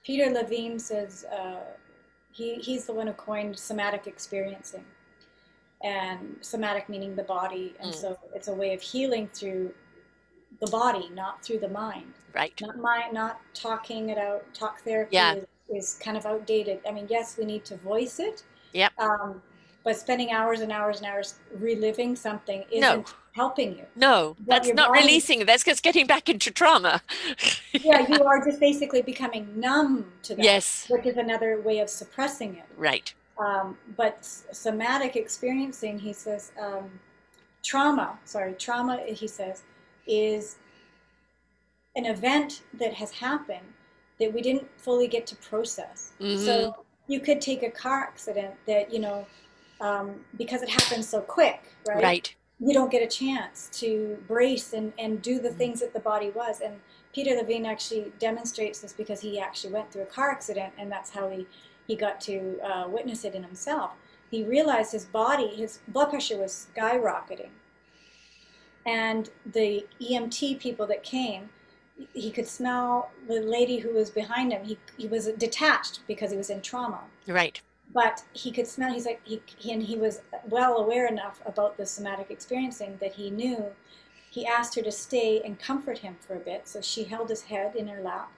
Peter Levine says uh, he he's the one who coined somatic experiencing, and somatic meaning the body, and Mm. so it's a way of healing through the body, not through the mind. Right. Not mind, not talking it out. Talk therapy Yeah. is, is kind of outdated. I mean, yes, we need to voice it. Yep. Um, but spending hours and hours and hours reliving something isn't No. helping you. No, What that's not body- releasing. That's just getting back into trauma. yeah, you are just basically becoming numb to that, Yes. which is another way of suppressing it. Right. Um, but somatic experiencing, he says, um, trauma, sorry, trauma, he says, is an event that has happened that we didn't fully get to process. Mhm. So you could take a car accident that, you know, um, because it happens so quick, right? Right. you don't get a chance to brace and, and do Mm-hmm. the things that the body was. And Peter Levine actually demonstrates this because he actually went through a car accident, and that's how he, he got to uh, witness it in himself. He realized his body, his blood pressure was skyrocketing. And the EMT people that came, he could smell the lady who was behind him. He, he was detached because he was in trauma Right. but he could smell he's like he, he and he was well aware enough about the somatic experiencing that he knew he asked her to stay and comfort him for a bit so she held his head in her lap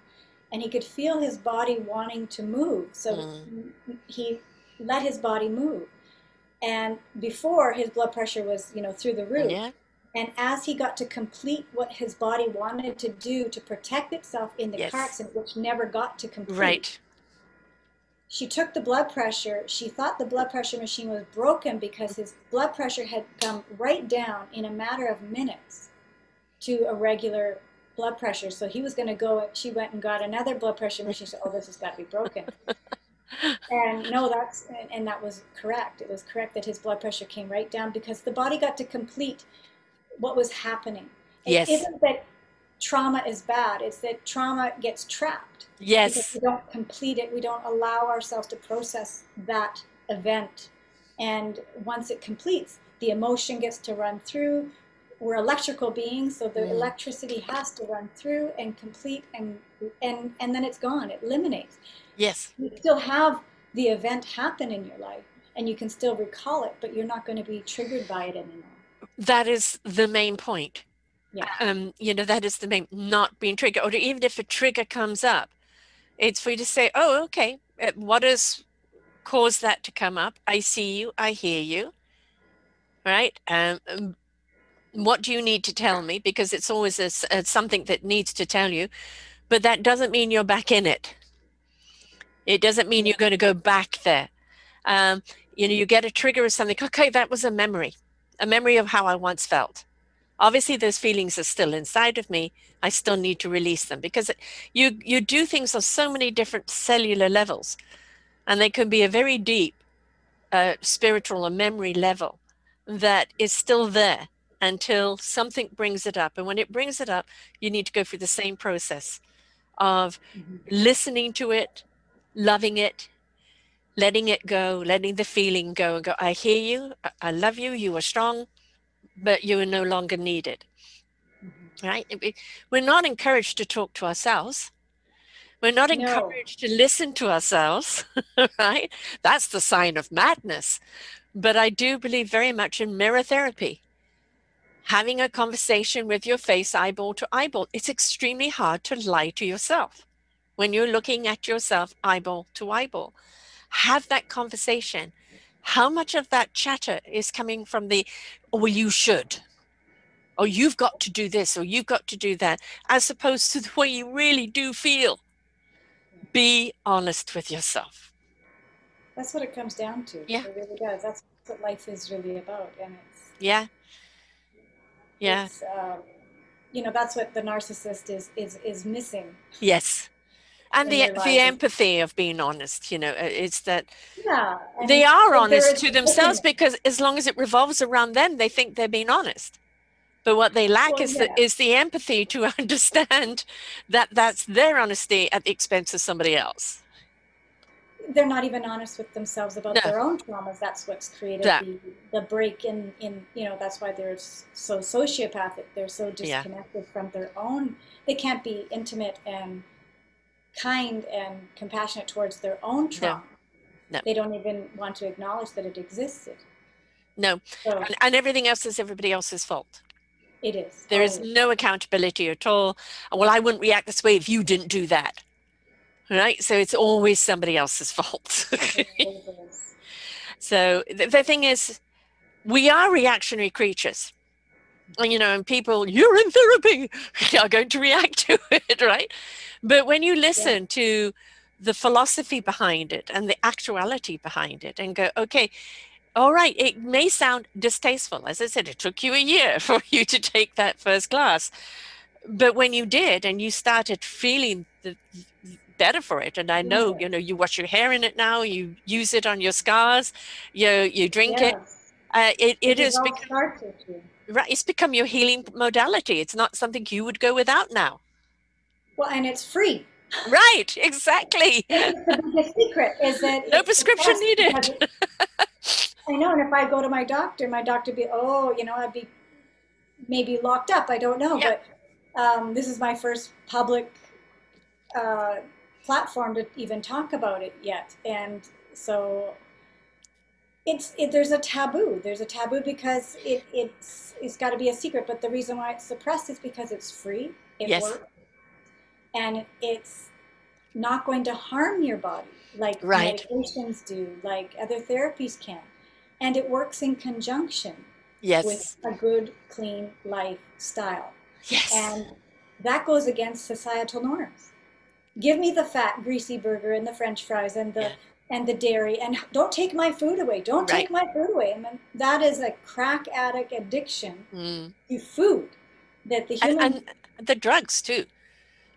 and he could feel his body wanting to move so Mm. he let his body move and before his blood pressure was you know through the roof Yeah. And as he got to complete what his body wanted to do to protect itself in the Yes. car accident which never got to complete Right. she took the blood pressure. She thought the blood pressure machine was broken because his blood pressure had come right down in a matter of minutes to a regular blood pressure. So he was going to go. She went and got another blood pressure machine. She said, "Oh, this has got to be broken." and no, that's and, and that was correct. It was correct that his blood pressure came right down because the body got to complete what was happening. It Yes. isn't that trauma is bad. It's that trauma gets trapped because Yes. we don't complete it we don't allow ourselves to process that event and once it completes the emotion gets to run through we're electrical beings so the Mm. electricity has to run through and complete and and and then it's gone it eliminates Yes. you still have the event happen in your life and you can still recall it but you're not going to be triggered by it anymore That is the main point. yeah. Um, you know, that is the main, not being triggered, or even if a trigger comes up, it's for you to say, oh, okay, uh, what has caused that to come up? I see you, I hear you, right? Um, um, what do you need to tell me? Because it's always a, a, something that needs to tell you. But that doesn't mean you're back in it. It doesn't mean you're going to go back there. Um, you know you get a trigger or something okay that was a memory a memory of how i once felt obviously those feelings are still inside of me i still need to release them because you you do things on so many different cellular levels and they can be a very deep uh, spiritual or memory level that is still there until something brings it up. And when it brings it up, you need to go through the same process of mm-hmm. listening to it, loving it, letting it go, letting the feeling go and go, I hear you, I love you, you are strong, but you are no longer needed. Mm-hmm. Right? We're not encouraged to talk to ourselves. We're not encouraged no. to listen to ourselves, right? That's the sign of madness. But I do believe very much in mirror therapy having a conversation with your face eyeball to eyeball. It's extremely hard to lie to yourself when you're looking at yourself eyeball to eyeball. Have that conversation. How much of that chatter is coming from the, oh, well, you should, or you've got to do this, or you've got to do that, as opposed to the way you really do feel? Be honest with yourself. That's what it comes down to. Yeah. It really does. That's what life is really about. And it's, yeah yeah uh, you know that's what the narcissist is is is missing yes and the the empathy of being honest you know it's that yeah they are honest to themselves because as long as it revolves around them they think they're being honest but what they lack well, is yeah. the is the empathy to understand that that's their honesty at the expense of somebody else they're not even honest with themselves about no. their own traumas. That's what's created yeah. the, the break in, in, you know, that's why they're so sociopathic. They're so disconnected yeah. from their own, they can't be intimate and kind and compassionate towards their own trauma. No. no. They don't even want to acknowledge that it existed. No. So, and, and everything else is everybody else's fault. It is. There is no accountability at all. Well, I wouldn't react this way if you didn't do that right? So it's always somebody else's fault. so the, the thing is, we are reactionary creatures. And, you know, and people, you're in therapy, are going to react to it, right? But when you listen yeah. to the philosophy behind it and the actuality behind it and go, okay, all right, it may sound distasteful. As I said, it took you a year for you to take that first class. But when you did and you started feeling the, better for it. And I know, you know, you wash your hair in it now, you use it on your scars, you you drink yes. it. Uh, it, it, it is become, right. It's become your healing modality. It's not something you would go without now. Well, and it's free. Right, exactly. the secret is that no prescription needed. I know, and if I go to my doctor, my doctor be, oh, you know, I'd be maybe locked up. I don't know, yeah. but um, this is my first public uh, platform to even talk about it yet. And so it's it, there's a taboo. There's a taboo because it it's it's got to be a secret. But the reason why it's suppressed is because it's free. It yes. works, and it's not going to harm your body like right. medications do, like other therapies can, and it works in conjunction yes. with a good, clean lifestyle. Yes, and that goes against societal norms give me the fat greasy burger and the french fries and the yeah. And the dairy and don't take my food away don't right. take my food away mean, that is a crack addict addiction mm. to food that the human and, and the drugs too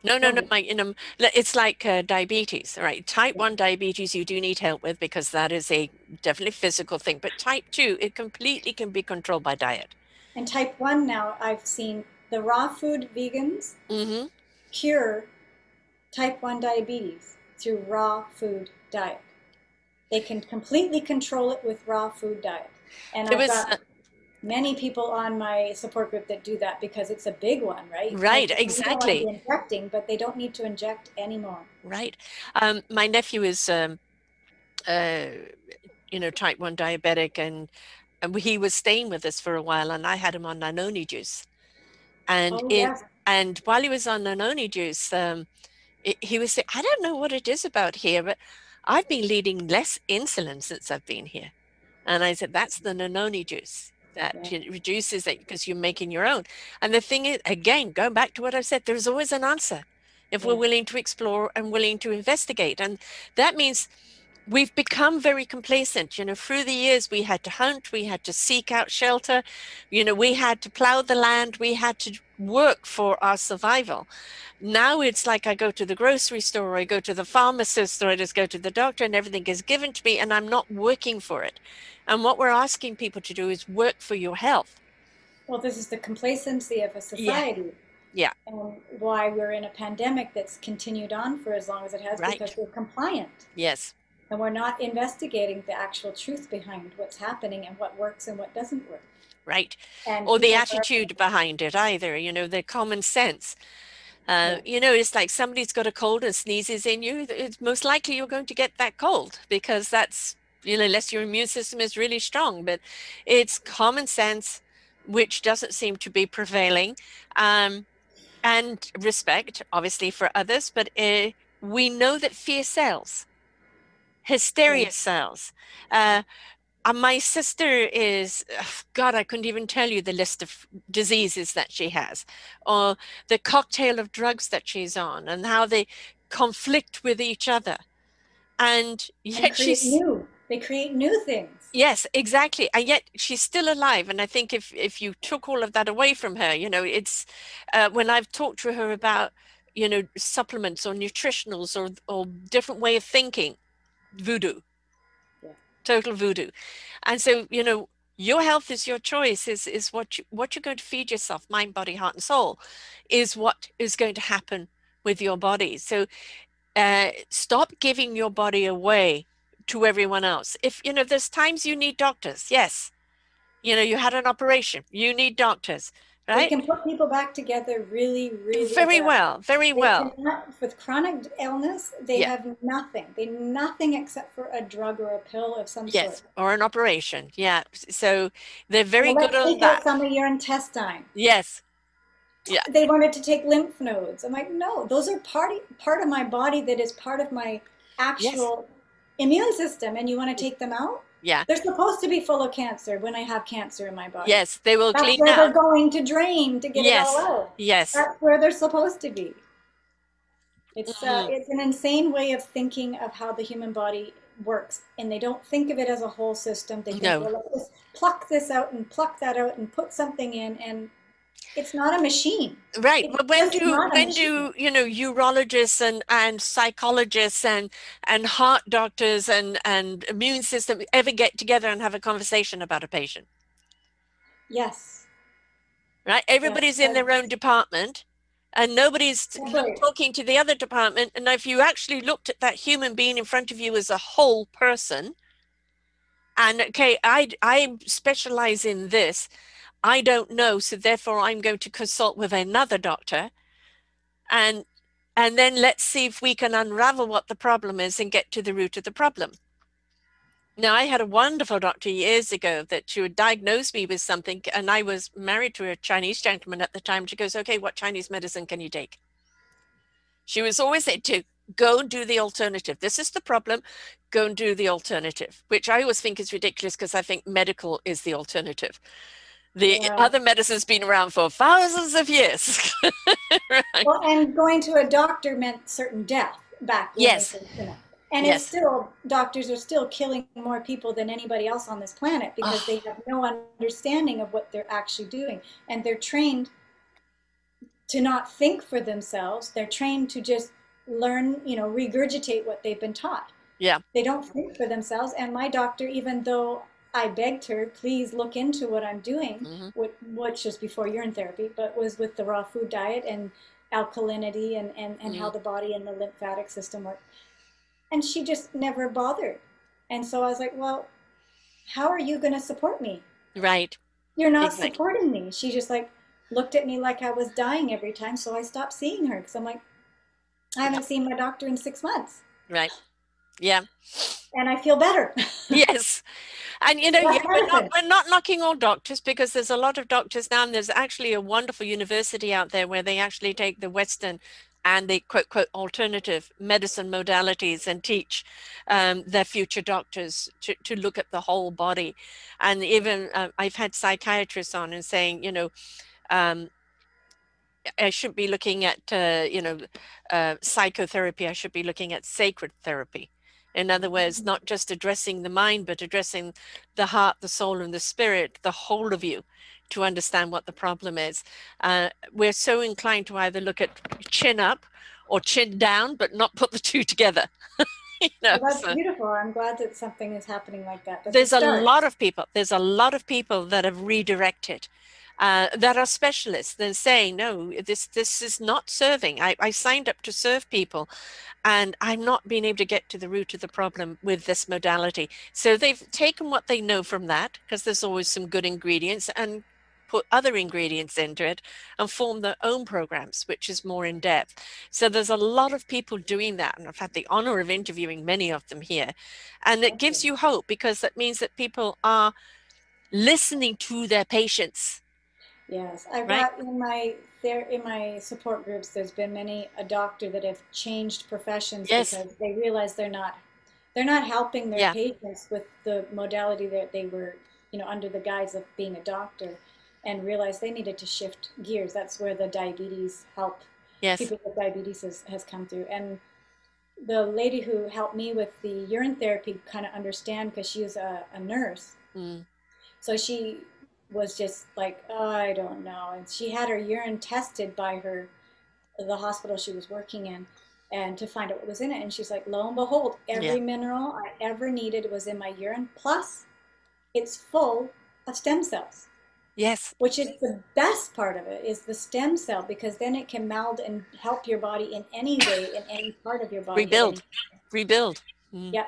no, no, no. My, you know, it's like uh, diabetes, right? Type one diabetes, you do need help with because that is a definitely physical thing. But type two, it completely can be controlled by diet. And type one now, I've seen the raw food vegans mm-hmm. cure type 1 diabetes through raw food diet. They can completely control it with raw food diet. And I've got uh, many people on my support group that do that because it's a big one, right? Right, like, exactly. Injecting, but they don't need to inject anymore. Right. Um, my nephew is, um, uh, you know, type 1 diabetic, and, and he was staying with us for a while, and I had him on Nononi juice. And, oh, it, yes. and while he was on Nononi juice, um, it, he was saying, I don't know what it is about here, but I've been leading less insulin since I've been here. And I said, that's the Nononi juice. that yeah. reduces it because you're making your own. And the thing is, again, going back to what I said, there's always an answer if yeah. we're willing to explore and willing to investigate. And that means we've become very complacent. You know, through the years, we had to hunt, we had to seek out shelter, you know, we had to plow the land, we had to work for our survival. Now it's like I go to the grocery store, or I go to the pharmacist, or I just go to the doctor, and everything is given to me, and I'm not working for it. And what we're asking people to do is work for your health. Well, this is the complacency of a society. Yeah. And why we're in a pandemic that's continued on for as long as it has right. because we're compliant. Yes and we're not investigating the actual truth behind what's happening and what works and what doesn't work. Right. And or the attitude are, behind it either, you know, the common sense. Uh, yeah. You know, it's like somebody's got a cold and sneezes in you. It's most likely you're going to get that cold because that's, you know, unless your immune system is really strong. But it's common sense, which doesn't seem to be prevailing, um, and respect, obviously, for others. But uh, we know that fear sells hysteria sells. Uh, uh, my sister is, God, I couldn't even tell you the list of diseases that she has, or the cocktail of drugs that she's on, and how they conflict with each other. And yet she's new. They create new things. Yes, exactly. And yet she's still alive. And I think if if you took all of that away from her, you know, it's uh, when I've talked to her about, you know, supplements or nutritionals or or different way of thinking, voodoo. Yeah. total voodoo. And so you know your health is your choice is is what you, what you're going to feed yourself mind body heart and soul is what is going to happen with your body. So uh, stop giving your body away to everyone else. If you know there's times you need doctors yes. You know you had an operation you need doctors right? We can put people back together really, really very well. well very they well. Cannot, with chronic illness, they yeah. have nothing. They nothing except for a drug or a pill of some yes, sort. or an operation. Yeah. So they're very well, good on that. Some of your intestine. Yes. Yeah. They wanted to take lymph nodes. I'm like, no, those are part part of my body that is part of my actual yes. immune system, and you want to take them out? Yeah. They're supposed to be full of cancer when I have cancer in my body. Yes, they will That's clean where out. they're going to drain to get yes. it all out. Yes. That's where they're supposed to be. It's uh, uh, it's an insane way of thinking of how the human body works, and they don't think of it as a whole system. They think, no. well, let's pluck this out and pluck that out and put something in, and it's not a machine. Right it's but when do when do you know urologists and and psychologists and and heart doctors and and immune system ever get together and have a conversation about a patient? Yes. Right everybody's yes, in their own department and nobody's right. talking to the other department and if you actually looked at that human being in front of you as a whole person and okay i i specialize in this I don't know, so therefore I'm going to consult with another doctor and and then let's see if we can unravel what the problem is and get to the root of the problem. Now, I had a wonderful doctor years ago that she would diagnose me with something, and I was married to a Chinese gentleman at the time. She goes, Okay, what Chinese medicine can you take? She was always said to go and do the alternative. This is the problem. Go and do the alternative, which I always think is ridiculous because I think medical is the alternative. The yeah. other medicine's been around for thousands of years. right. Well, and going to a doctor meant certain death back. Yes. And yes. it's still doctors are still killing more people than anybody else on this planet because oh. they have no understanding of what they're actually doing, and they're trained to not think for themselves. They're trained to just learn, you know, regurgitate what they've been taught. Yeah. They don't think for themselves. And my doctor, even though I begged her, please look into what I'm doing, mm-hmm. which was before urine therapy, but was with the raw food diet and alkalinity and, and, and mm-hmm. how the body and the lymphatic system work. And she just never bothered. And so I was like, well, how are you going to support me? Right. You're not exactly. supporting me. She just like looked at me like I was dying every time. So I stopped seeing her because I'm like, I haven't seen my doctor in six months. Right. Yeah. And I feel better. yes. And you know, we're, not, we're not knocking all doctors because there's a lot of doctors now, and there's actually a wonderful university out there where they actually take the Western and the quote quote alternative medicine modalities and teach um, their future doctors to, to look at the whole body and even uh, i've had psychiatrists on and saying you know um, I should be looking at, uh, you know, uh, psychotherapy. I should be looking at sacred therapy. In other words, not just addressing the mind, but addressing the heart, the soul, and the spirit, the whole of you, to understand what the problem is. Uh, we're so inclined to either look at chin up or chin down, but not put the two together. you know, well, that's so. beautiful. I'm glad that something is happening like that. That's there's a lot of people. There's a lot of people that have redirected uh, that are specialists. Then saying no this this is not serving. I, I signed up to serve people and i'm not being able to get to the root of the problem with this modality. So they've taken what they know from that because there's always some good ingredients and put other ingredients into it and form their own programs which is more in depth. So there's a lot of people doing that and i've had the honor of interviewing many of them here. And it gives you hope because that means that people are listening to their patients Yes, I've right? got in my there in my support groups. There's been many a doctor that have changed professions yes. because they realize they're not they're not helping their yeah. patients with the modality that they were you know under the guise of being a doctor, and realize they needed to shift gears. That's where the diabetes help yes. people with diabetes has, has come through and the lady who helped me with the urine therapy kind of understand because she was a, a nurse. Mm. So she was just like, oh, I don't know. And she had her urine tested by her, the hospital she was working in, and to find out what was in it. And she's like, lo and behold, every yeah. mineral I ever needed was in my urine. Plus, it's full of stem cells. Yes. Which is the best part of it is the stem cell because then it can meld and help your body in any way in any part of your body. Rebuild. Rebuild. Mm. Yeah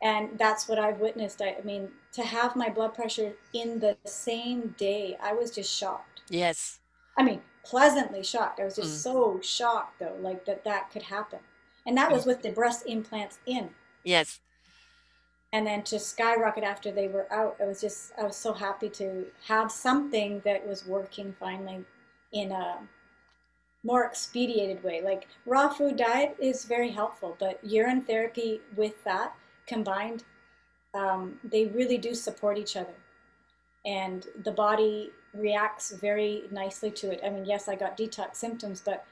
and that's what I've witnessed. I, I, mean, to have my blood pressure in the same day, I was just shocked. Yes. I mean, pleasantly shocked. I was just mm. so shocked, though, like that that could happen, and that was with the breast implants in. Yes. And then to skyrocket after they were out, I was just I was so happy to have something that was working finally in a more expedited way. Like raw food diet is very helpful, but urine therapy with that combined, um, they really do support each other. And the body reacts very nicely to it. I mean, yes, I got detox symptoms, but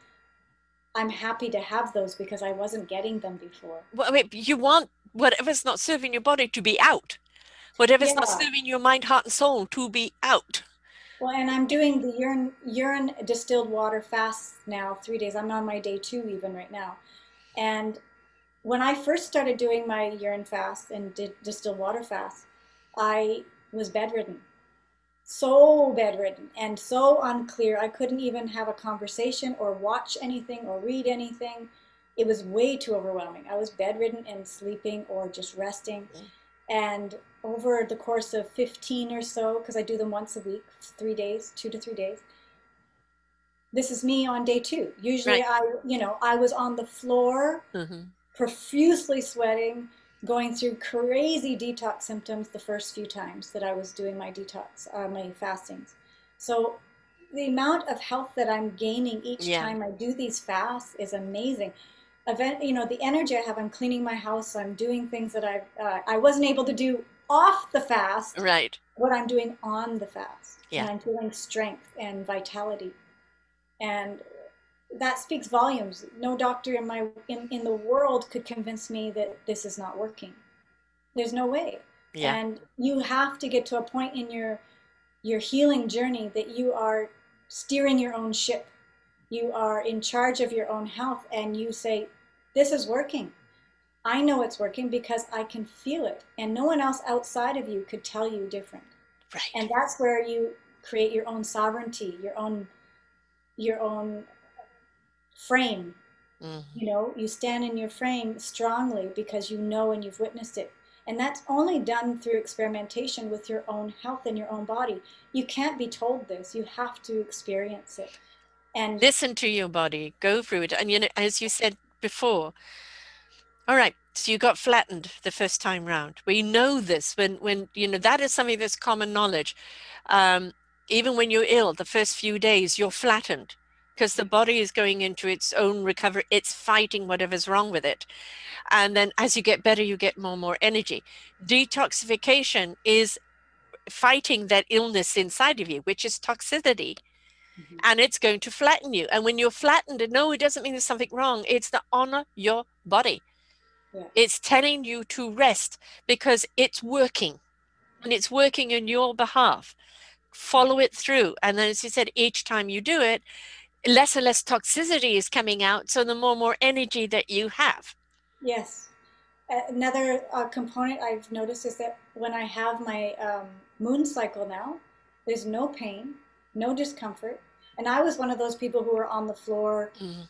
I'm happy to have those because I wasn't getting them before. Well, I mean, you want whatever's not serving your body to be out, whatever's yeah. not serving your mind, heart, and soul to be out. Well, and I'm doing the urine urine distilled water fast now, three days. I'm on my day two even right now, and when I first started doing my urine fast and did distilled water fast, I was bedridden. So bedridden and so unclear. I couldn't even have a conversation or watch anything or read anything. It was way too overwhelming. I was bedridden and sleeping or just resting. And over the course of 15 or so, because I do them once a week, three days, two to three days, this is me on day two. Usually right. I, you know, I was on the floor. Mm-hmm profusely sweating, going through crazy detox symptoms the first few times that I was doing my detox, uh, my fastings. So the amount of health that I'm gaining each yeah. time I do these fasts is amazing. Event, you know, the energy I have. I'm cleaning my house. I'm doing things that I uh, I wasn't able to do off the fast. Right. What I'm doing on the fast. Yeah. And I'm feeling strength and vitality. And that speaks volumes. No doctor in my in, in the world could convince me that this is not working. There's no way. Yeah. And you have to get to a point in your your healing journey that you are steering your own ship. You are in charge of your own health and you say, This is working. I know it's working because I can feel it. And no one else outside of you could tell you different. Right. And that's where you create your own sovereignty, your own your own frame. Mm-hmm. You know, you stand in your frame strongly because you know and you've witnessed it. And that's only done through experimentation with your own health and your own body. You can't be told this, you have to experience it. And listen to your body, go through it. And you know, as you said before, all right, so you got flattened the first time round. We know this when when you know that is something that's common knowledge. Um, even when you're ill, the first few days you're flattened because the body is going into its own recovery. It's fighting whatever's wrong with it. And then as you get better, you get more and more energy. Detoxification is fighting that illness inside of you, which is toxicity. Mm-hmm. And it's going to flatten you. And when you're flattened, no, it doesn't mean there's something wrong. It's to honor your body. Yeah. It's telling you to rest because it's working and it's working on your behalf. Follow it through. And then, as you said, each time you do it, less and less toxicity is coming out. So the more and more energy that you have. Yes. Another uh, component I've noticed is that when I have my um, moon cycle now, there's no pain, no discomfort. And I was one of those people who were on the floor mm-hmm.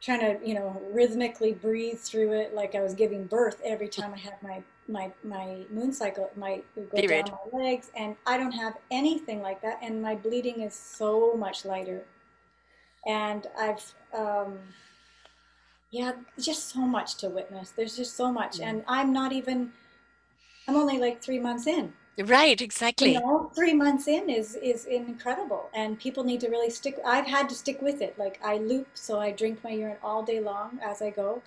trying to, you know, rhythmically breathe through it like I was giving birth every time I had my my my moon cycle go down my legs and I don't have anything like that and my bleeding is so much lighter and I've um, yeah, just so much to witness. There's just so much, and I'm not even. I'm only like three months in. Right, exactly. You know, three months in is is incredible, and people need to really stick. I've had to stick with it. Like I loop, so I drink my urine all day long as I go,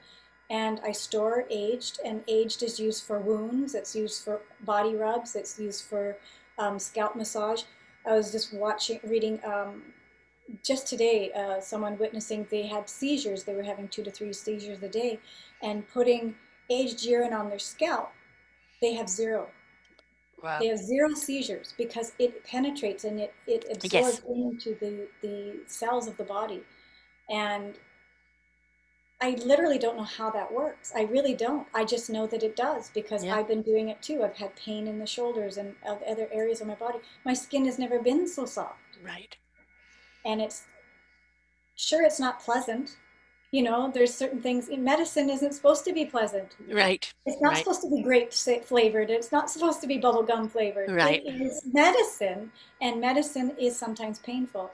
and I store aged. And aged is used for wounds. It's used for body rubs. It's used for um, scalp massage. I was just watching, reading um, just today, uh, someone witnessing they had seizures. They were having two to three seizures a day, and putting aged urine on their scalp, they have zero. Wow. They have zero seizures because it penetrates and it, it absorbs yes. into the, the cells of the body. And I literally don't know how that works. I really don't. I just know that it does because yeah. I've been doing it too. I've had pain in the shoulders and other areas of my body. My skin has never been so soft. Right and it's sure it's not pleasant. You know there's certain things in medicine isn't supposed to be pleasant. Right it's not right. supposed to be grape flavored. It's not supposed to be bubblegum flavored. Right. it is medicine and medicine is sometimes painful.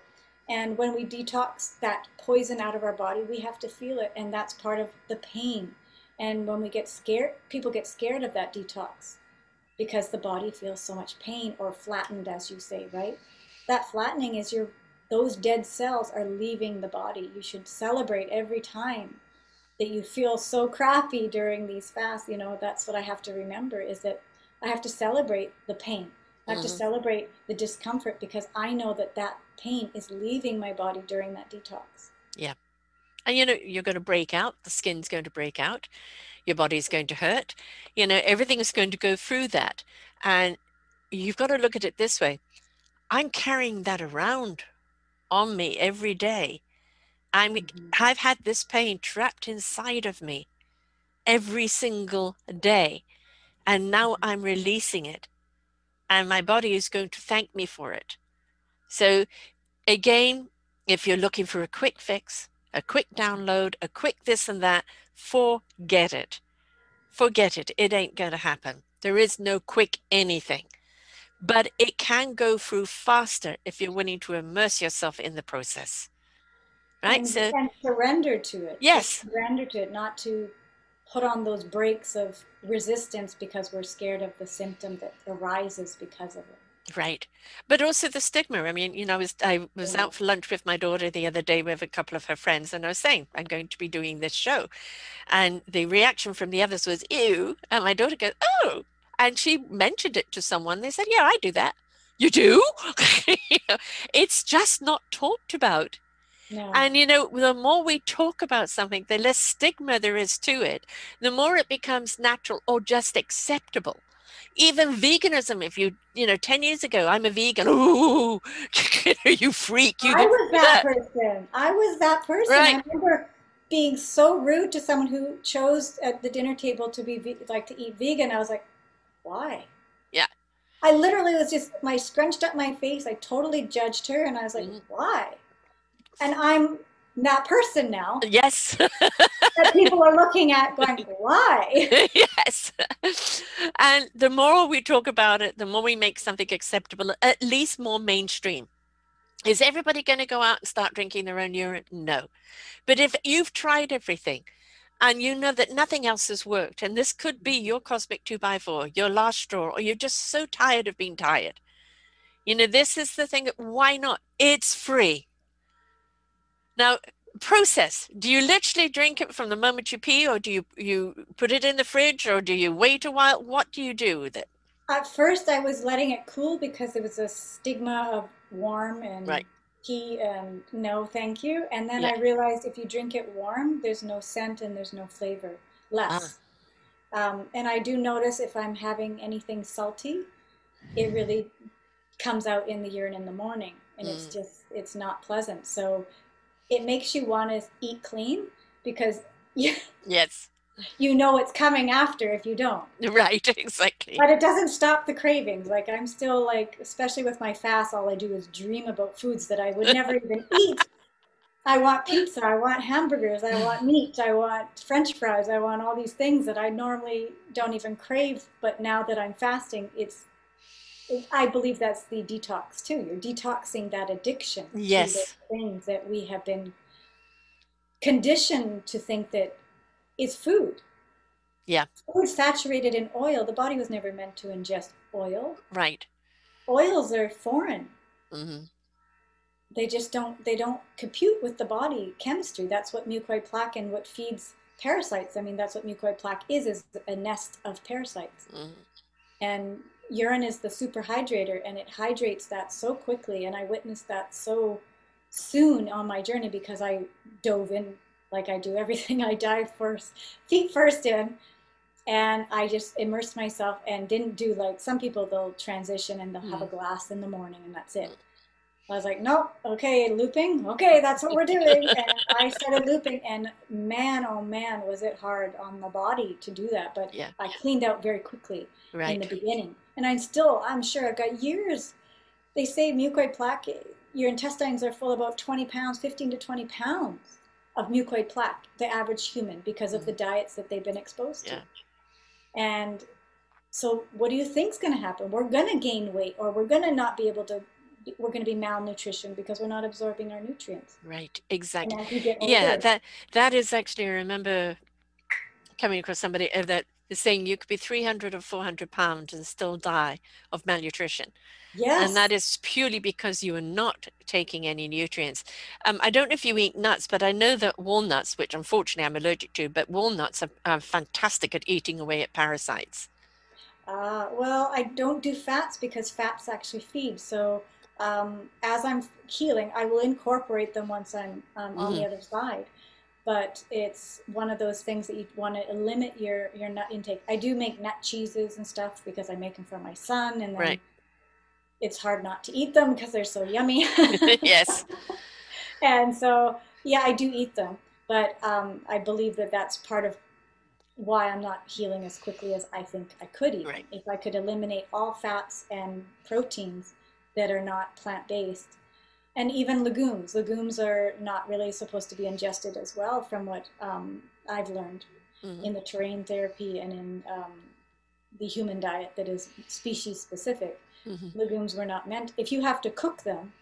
And when we detox that poison out of our body we have to feel it and that's part of the pain. And when we get scared people get scared of that detox because the body feels so much pain or flattened as you say right? That flattening is your those dead cells are leaving the body. You should celebrate every time that you feel so crappy during these fasts. You know, that's what I have to remember is that I have to celebrate the pain. I have mm-hmm. to celebrate the discomfort because I know that that pain is leaving my body during that detox. Yeah. And you know, you're going to break out, the skin's going to break out, your body's going to hurt. You know, everything is going to go through that. And you've got to look at it this way I'm carrying that around on me every day. I'm mm-hmm. I've had this pain trapped inside of me every single day. And now mm-hmm. I'm releasing it. And my body is going to thank me for it. So again, if you're looking for a quick fix, a quick download, a quick this and that, forget it. Forget it. It ain't going to happen. There is no quick anything but it can go through faster if you're willing to immerse yourself in the process right? And, so surrender to it yes. surrender to it not to put on those brakes of resistance because we're scared of the symptom that arises because of it. Right. But also the stigma. I mean you know i was, I was out for lunch with my daughter the other day with a couple of her friends and i was saying i'm going to be doing this show. And the reaction from the others was ew. And my daughter goes oh and she mentioned it to someone. They said, Yeah, I do that. You do? it's just not talked about. No. And you know, the more we talk about something, the less stigma there is to it, the more it becomes natural or just acceptable. Even veganism, if you, you know, 10 years ago, I'm a vegan. Ooh, you freak. You I was that, that, person. I was that person. Right. I remember being so rude to someone who chose at the dinner table to be like to eat vegan. I was like, why? Yeah. I literally was just my scrunched up my face. I totally judged her, and I was like, mm-hmm. why? And I'm that person now. Yes. that people are looking at going, why? yes. And the more we talk about it, the more we make something acceptable, at least more mainstream. Is everybody going to go out and start drinking their own urine? No. But if you've tried everything, and you know that nothing else has worked. And this could be your cosmic two by four, your last straw, or you're just so tired of being tired. You know, this is the thing. Why not? It's free. Now, process. Do you literally drink it from the moment you pee, or do you you put it in the fridge, or do you wait a while? What do you do with it? At first, I was letting it cool because there was a stigma of warm and Right. Pee and no, thank you. And then Yeah. I realized if you drink it warm, there's no scent and there's no flavor, less. Um, and I do notice if I'm having anything salty, it really comes out in the urine in the morning, and it's Mm. just it's not pleasant. So it makes you want to eat clean because you Yes. You know it's coming after if you don't. Right. Exactly. But it doesn't stop the cravings. Like I'm still like, especially with my fast, all I do is dream about foods that I would never even eat. I want pizza, I want hamburgers, I want meat, I want french fries, I want all these things that I normally don't even crave, but now that I'm fasting, it's I believe that's the detox too. You're detoxing that addiction to Yes. the things that we have been conditioned to think that is food. Yeah. Food saturated in oil, the body was never meant to ingest oil. Right. Oils are foreign. hmm They just don't they don't compute with the body chemistry. That's what mucoid plaque and what feeds parasites. I mean, that's what mucoid plaque is is a nest of parasites. hmm And urine is the superhydrator and it hydrates that so quickly and I witnessed that so soon on my journey because I dove in like I do everything. I dive first, feet first in and I just immersed myself and didn't do like some people they'll transition and they'll have a mm. glass in the morning and that's it. I was like, nope, okay, looping, okay, that's what we're doing. And I started looping, and man, oh man, was it hard on the body to do that. But Yeah. I cleaned out very quickly in the beginning. And I'm still, I'm sure I've got years. They say mucoid plaque, your intestines are full about 20 pounds, 15 to 20 pounds of mucoid plaque, the average human, because of the diets that they've been exposed to. And so, what do you think's going to happen? We're going to gain weight, or we're going to not be able to. We're going to be malnutrition because we're not absorbing our nutrients. Right. Exactly. get Yeah. That that is actually. I remember coming across somebody uh, that is saying you could be 300 or 400 pounds and still die of malnutrition. yes, And that is purely because you are not taking any nutrients. Um, I don't know if you eat nuts, but I know that walnuts, which unfortunately I'm allergic to, but walnuts are, are fantastic at eating away at parasites. Uh, well, I don't do fats because fats actually feed. So um, as I'm healing, I will incorporate them once I'm um, on the other side. But it's one of those things that you want to limit your, your nut intake. I do make nut cheeses and stuff because I make them for my son, and then Right. it's hard not to eat them because they're so yummy. yes. and so yeah i do eat them but um, i believe that that's part of why i'm not healing as quickly as i think i could eat Right. if i could eliminate all fats and proteins that are not plant-based and even legumes legumes are not really supposed to be ingested as well from what um, i've learned Mhm. in the terrain therapy and in um, the human diet that is species specific Mhm. legumes were not meant if you have to cook them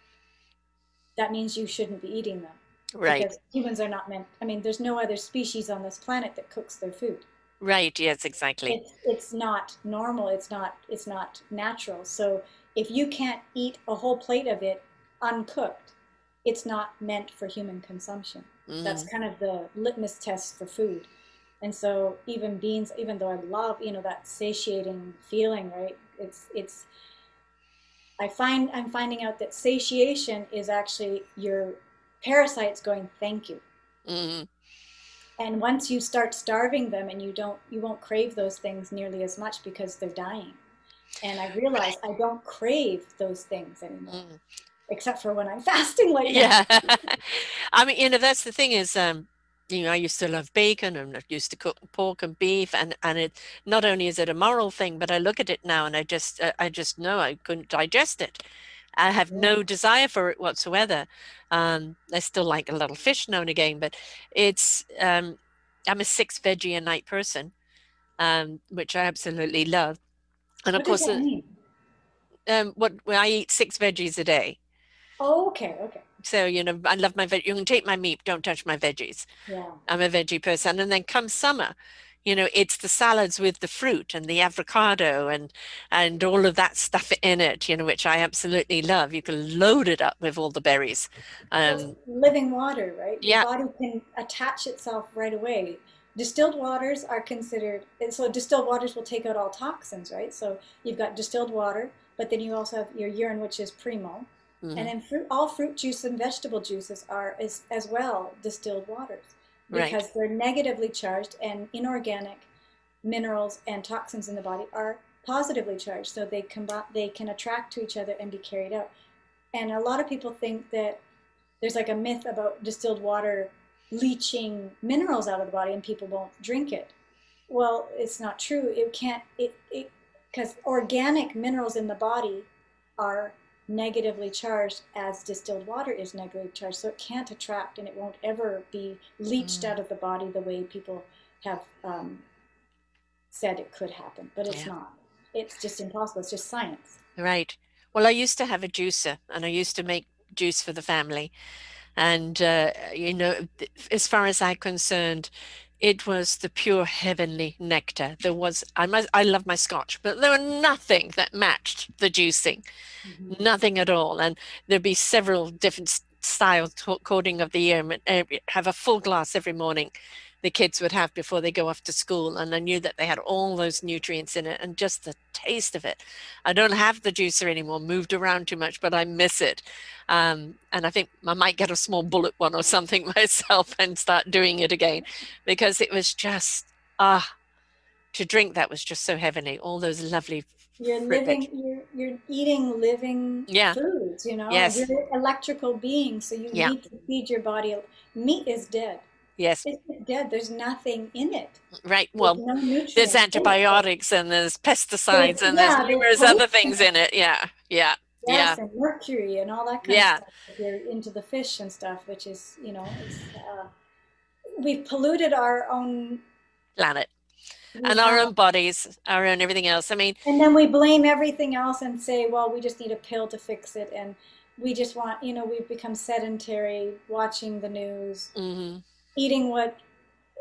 that means you shouldn't be eating them Right. because humans are not meant i mean there's no other species on this planet that cooks their food Right. Yes, exactly. it's, it's not normal it's not it's not natural so if you can't eat a whole plate of it uncooked. It's not meant for human consumption. That's Mhm. kind of the litmus test for food. And so even beans even though i love you know that satiating feeling right? It's it's i find i'm finding out that satiation is actually your parasites going thank you. Mhm. and once you start starving them and you don't you won't crave those things nearly as much because they're dying. And i realize i don't crave those things anymore. Mhm. Except for when i'm fasting like. Yeah. I mean, you know, that's the thing is, um, you know, I used to love bacon and I used to cook pork and beef and and it not only is it a moral thing, but I look at it now and I just uh, I just know I couldn't digest it. I have no desire for it whatsoever. Um, I still like a little fish now and again, but it's um, I'm a six veggie a night person, um, which I absolutely love. And of what course, uh, um, what well, I eat six veggies a day. Oh okay okay So, you know, I love my veg. You can take my meat, don't touch my veggies. yeah I'm a veggie person. And then come summer, you know it's the salads with the fruit and the avocado and and all of that stuff in it you know which i absolutely love you can load it up with all the berries um, living water right yeah. the body can attach itself right away distilled waters are considered so distilled waters will take out all toxins right so you've got distilled water but then you also have your urine which is primo mm-hmm. and then fruit all fruit juice and vegetable juices are as, as well distilled waters because right. they're negatively charged and inorganic minerals and toxins in the body are positively charged so they combat they can attract to each other and be carried out and a lot of people think that there's like a myth about distilled water leaching minerals out of the body and people won't drink it well it's not true it can't it because organic minerals in the body are negatively charged as distilled water is negatively charged. So it can't attract and it won't ever be leached mm. out of the body the way people have um, said it could happen. But it's yeah. not. It's just impossible. It's just science. Right. Well, I used to have a juicer and I used to make juice for the family. And, uh, you know, as far as I'm concerned, it was the pure heavenly nectar. There was I must I love my scotch, but there were nothing that matched the juicing, mm-hmm. nothing at all. And there'd be several different styles according of the year. Have a full glass every morning, the kids would have before they go off to school. And I knew that they had all those nutrients in it and just the taste of it. I don't have the juicer anymore, moved around too much, but I miss it. Um, and I think I might get a small bullet one or something myself and start doing it again because it was just, ah, to drink that was just so heavenly. All those lovely you're living you're, you're eating living yeah. foods you know yes. you're electrical being so you yeah. need to feed your body meat is dead Yes. It's dead. There's nothing in it. Right. Well, no there's antibiotics and there's pesticides and yeah, there's numerous other things in it. Yeah. Yeah. Yes, yeah. and mercury and all that kind yeah. of stuff. If you're into the fish and stuff, which is, you know, uh, we've polluted our own planet and our own bodies, our own everything else. I mean, and then we blame everything else and say, well, we just need a pill to fix it. And we just want, you know, we've become sedentary watching the news. Mm-hmm eating what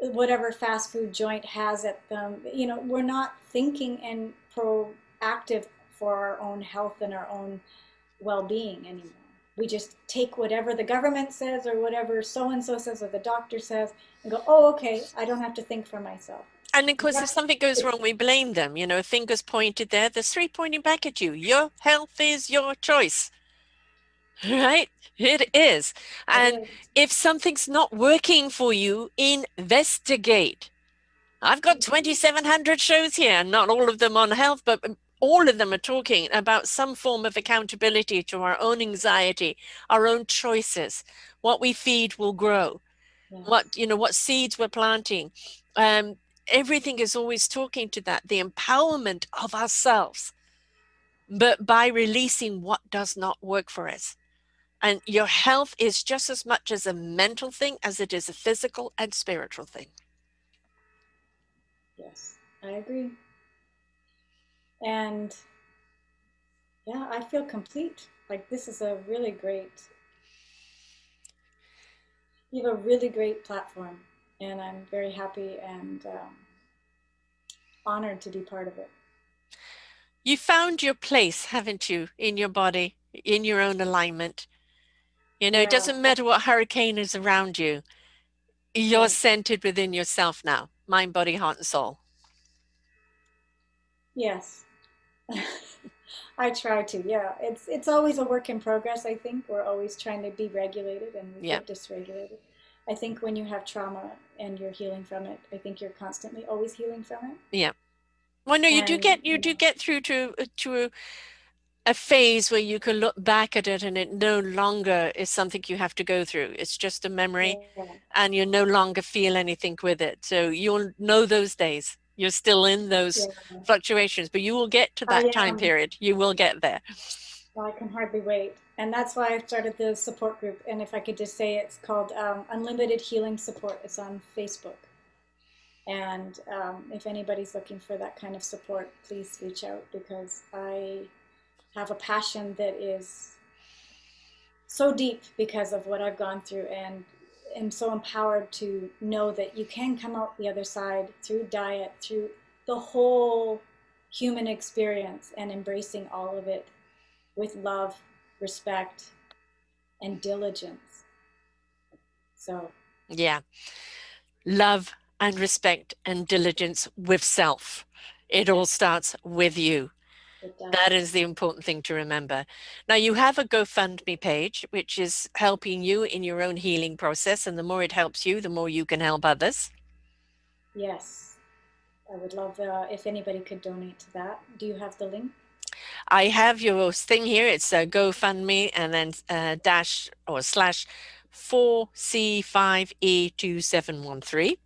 whatever fast food joint has at them. You know, we're not thinking and proactive for our own health and our own well-being anymore. We just take whatever the government says or whatever so and so says or the doctor says and go, "Oh, okay, I don't have to think for myself." And of course, if something goes wrong, we blame them. You know, fingers pointed there. There's three pointing back at you. Your health is your choice. Right? It is. And if something's not working for you, investigate. I've got 2,700 shows here, not all of them on health, but all of them are talking about some form of accountability to our own anxiety, our own choices. What we feed will grow. What, you know, what seeds we're planting. Um, everything is always talking to that, the empowerment of ourselves, but by releasing what does not work for us. And your health is just as much as a mental thing as it is a physical and spiritual thing. Yes, I agree. And yeah, I feel complete. Like this is a really great, you have a really great platform, and I'm very happy and um, honored to be part of it. You found your place, haven't you, in your body, in your own alignment? You know, yeah. it doesn't matter what hurricane is around you. You're mm-hmm. centered within yourself now, mind, body, heart, and soul. Yes. I try to. Yeah, it's it's always a work in progress. I think we're always trying to be regulated and we yeah. get dysregulated. I think when you have trauma and you're healing from it, I think you're constantly always healing from it. Yeah. Well, no, you and, do get you do get through to uh, to a phase where you can look back at it and it no longer is something you have to go through. It's just a memory yeah. and you no longer feel anything with it. So you'll know those days. You're still in those yeah. fluctuations, but you will get to that time period. You will get there. Well, I can hardly wait. And that's why I started the support group. And if I could just say it's called um, Unlimited Healing Support, it's on Facebook. And um, if anybody's looking for that kind of support, please reach out because I have a passion that is so deep because of what I've gone through and am so empowered to know that you can come out the other side through diet, through the whole human experience, and embracing all of it with love, respect, and diligence. So, yeah, love and respect and diligence with self. It all starts with you. That is the important thing to remember. Now, you have a GoFundMe page, which is helping you in your own healing process. And the more it helps you, the more you can help others. Yes. I would love uh, if anybody could donate to that. Do you have the link? I have your thing here. It's a GoFundMe and then uh, dash or slash 4C5E2713.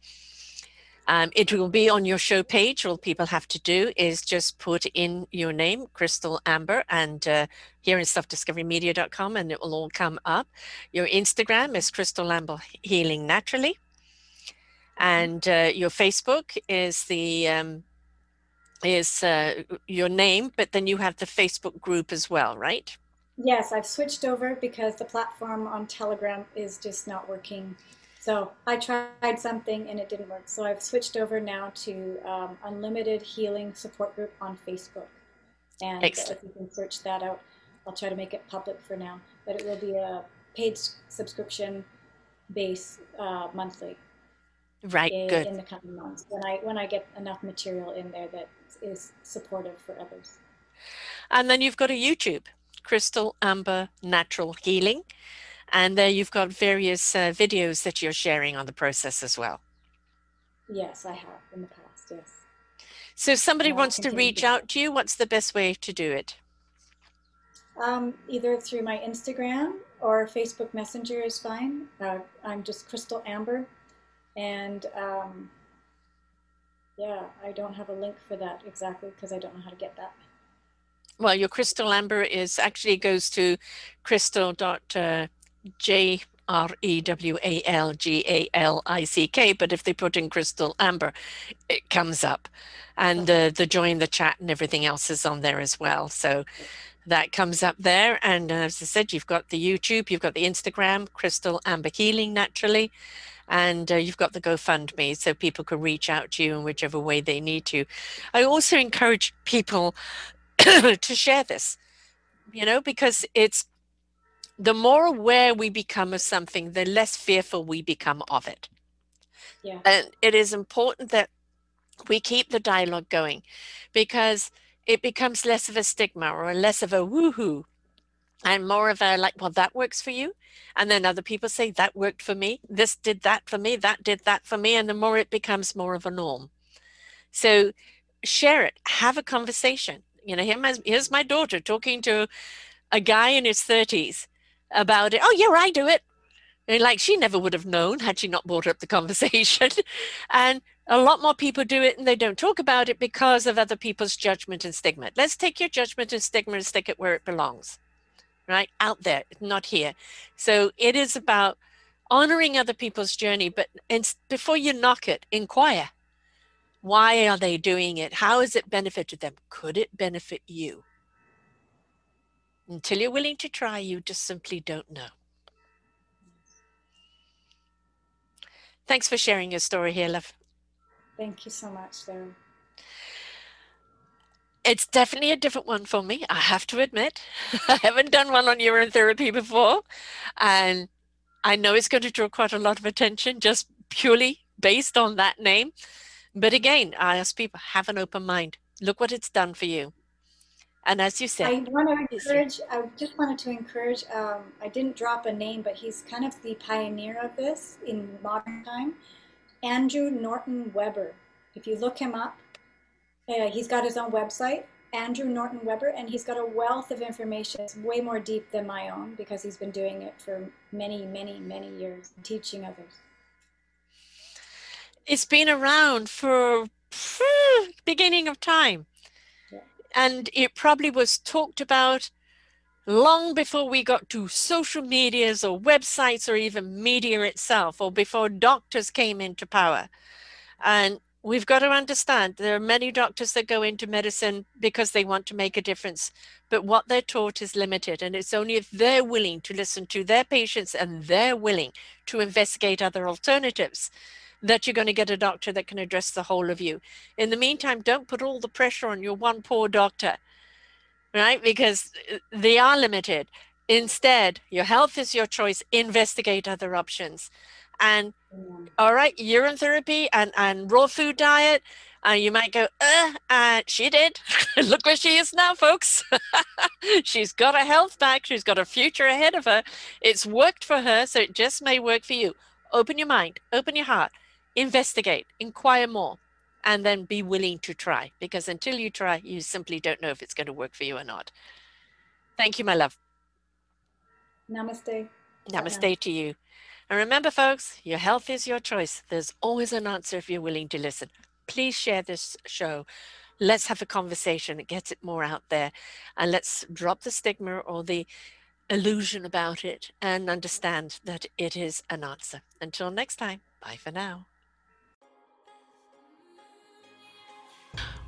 Um, it will be on your show page. All people have to do is just put in your name, Crystal Amber, and uh, here in selfdiscoverymedia.com, and it will all come up. Your Instagram is Crystal Amber Healing Naturally. And uh, your Facebook is the um, is uh, your name, but then you have the Facebook group as well, right? Yes, I've switched over because the platform on Telegram is just not working so I tried something and it didn't work. So I've switched over now to um, Unlimited Healing Support Group on Facebook. And Excellent. if you can search that out, I'll try to make it public for now. But it will be a paid subscription base uh, monthly. Right. In, good. In the coming months, when I when I get enough material in there that is supportive for others. And then you've got a YouTube, Crystal Amber Natural Healing. And there you've got various uh, videos that you're sharing on the process as well. Yes, I have in the past, yes. So if somebody wants to reach to out to you, what's the best way to do it? Um, either through my Instagram or Facebook Messenger is fine. Uh, I'm just Crystal Amber. And um, yeah, I don't have a link for that exactly because I don't know how to get that. Well, your Crystal Amber is actually goes to crystal dot uh, J R E W A L G A L I C K, but if they put in Crystal Amber, it comes up. And uh, the join the chat and everything else is on there as well. So that comes up there. And as I said, you've got the YouTube, you've got the Instagram, Crystal Amber Healing Naturally, and uh, you've got the GoFundMe so people can reach out to you in whichever way they need to. I also encourage people to share this, you know, because it's the more aware we become of something, the less fearful we become of it. Yeah. And it is important that we keep the dialogue going because it becomes less of a stigma or less of a woohoo and more of a like, well, that works for you. And then other people say, that worked for me. This did that for me. That did that for me. And the more it becomes more of a norm. So share it, have a conversation. You know, here's my daughter talking to a guy in his 30s about it. Oh, yeah, I do it. And like she never would have known had she not brought up the conversation. and a lot more people do it and they don't talk about it because of other people's judgment and stigma. Let's take your judgment and stigma and stick it where it belongs, right? Out there, not here. So it is about honoring other people's journey, but before you knock it, inquire. Why are they doing it? How has it benefited them? Could it benefit you? Until you're willing to try, you just simply don't know. Thanks for sharing your story here, love. Thank you so much, Sarah. It's definitely a different one for me, I have to admit. I haven't done one on urine therapy before. And I know it's going to draw quite a lot of attention just purely based on that name. But again, I ask people have an open mind. Look what it's done for you. And as you said, I want to encourage, I just wanted to encourage, um, I didn't drop a name, but he's kind of the pioneer of this in modern time. Andrew Norton Webber. If you look him up, uh, he's got his own website, Andrew Norton Webber, and he's got a wealth of information. It's way more deep than my own because he's been doing it for many, many, many years, teaching others. It's been around for beginning of time and it probably was talked about long before we got to social medias or websites or even media itself or before doctors came into power and we've got to understand there are many doctors that go into medicine because they want to make a difference, but what they're taught is limited. And it's only if they're willing to listen to their patients and they're willing to investigate other alternatives that you're going to get a doctor that can address the whole of you. In the meantime, don't put all the pressure on your one poor doctor, right? Because uh, they are limited. Instead, your health is your choice. Investigate other options. And all right, urine therapy and, and raw food diet. Uh, you might go, uh, uh, she did. Look where she is now, folks. She's got her health back. She's got a future ahead of her. It's worked for her, so it just may work for you. Open your mind, open your heart, investigate, inquire more, and then be willing to try. Because until you try, you simply don't know if it's going to work for you or not. Thank you, my love. Namaste. Namaste to you. And remember, folks, your health is your choice. There's always an answer if you're willing to listen. Please share this show. Let's have a conversation. It gets it more out there. And let's drop the stigma or the illusion about it and understand that it is an answer. Until next time, bye for now.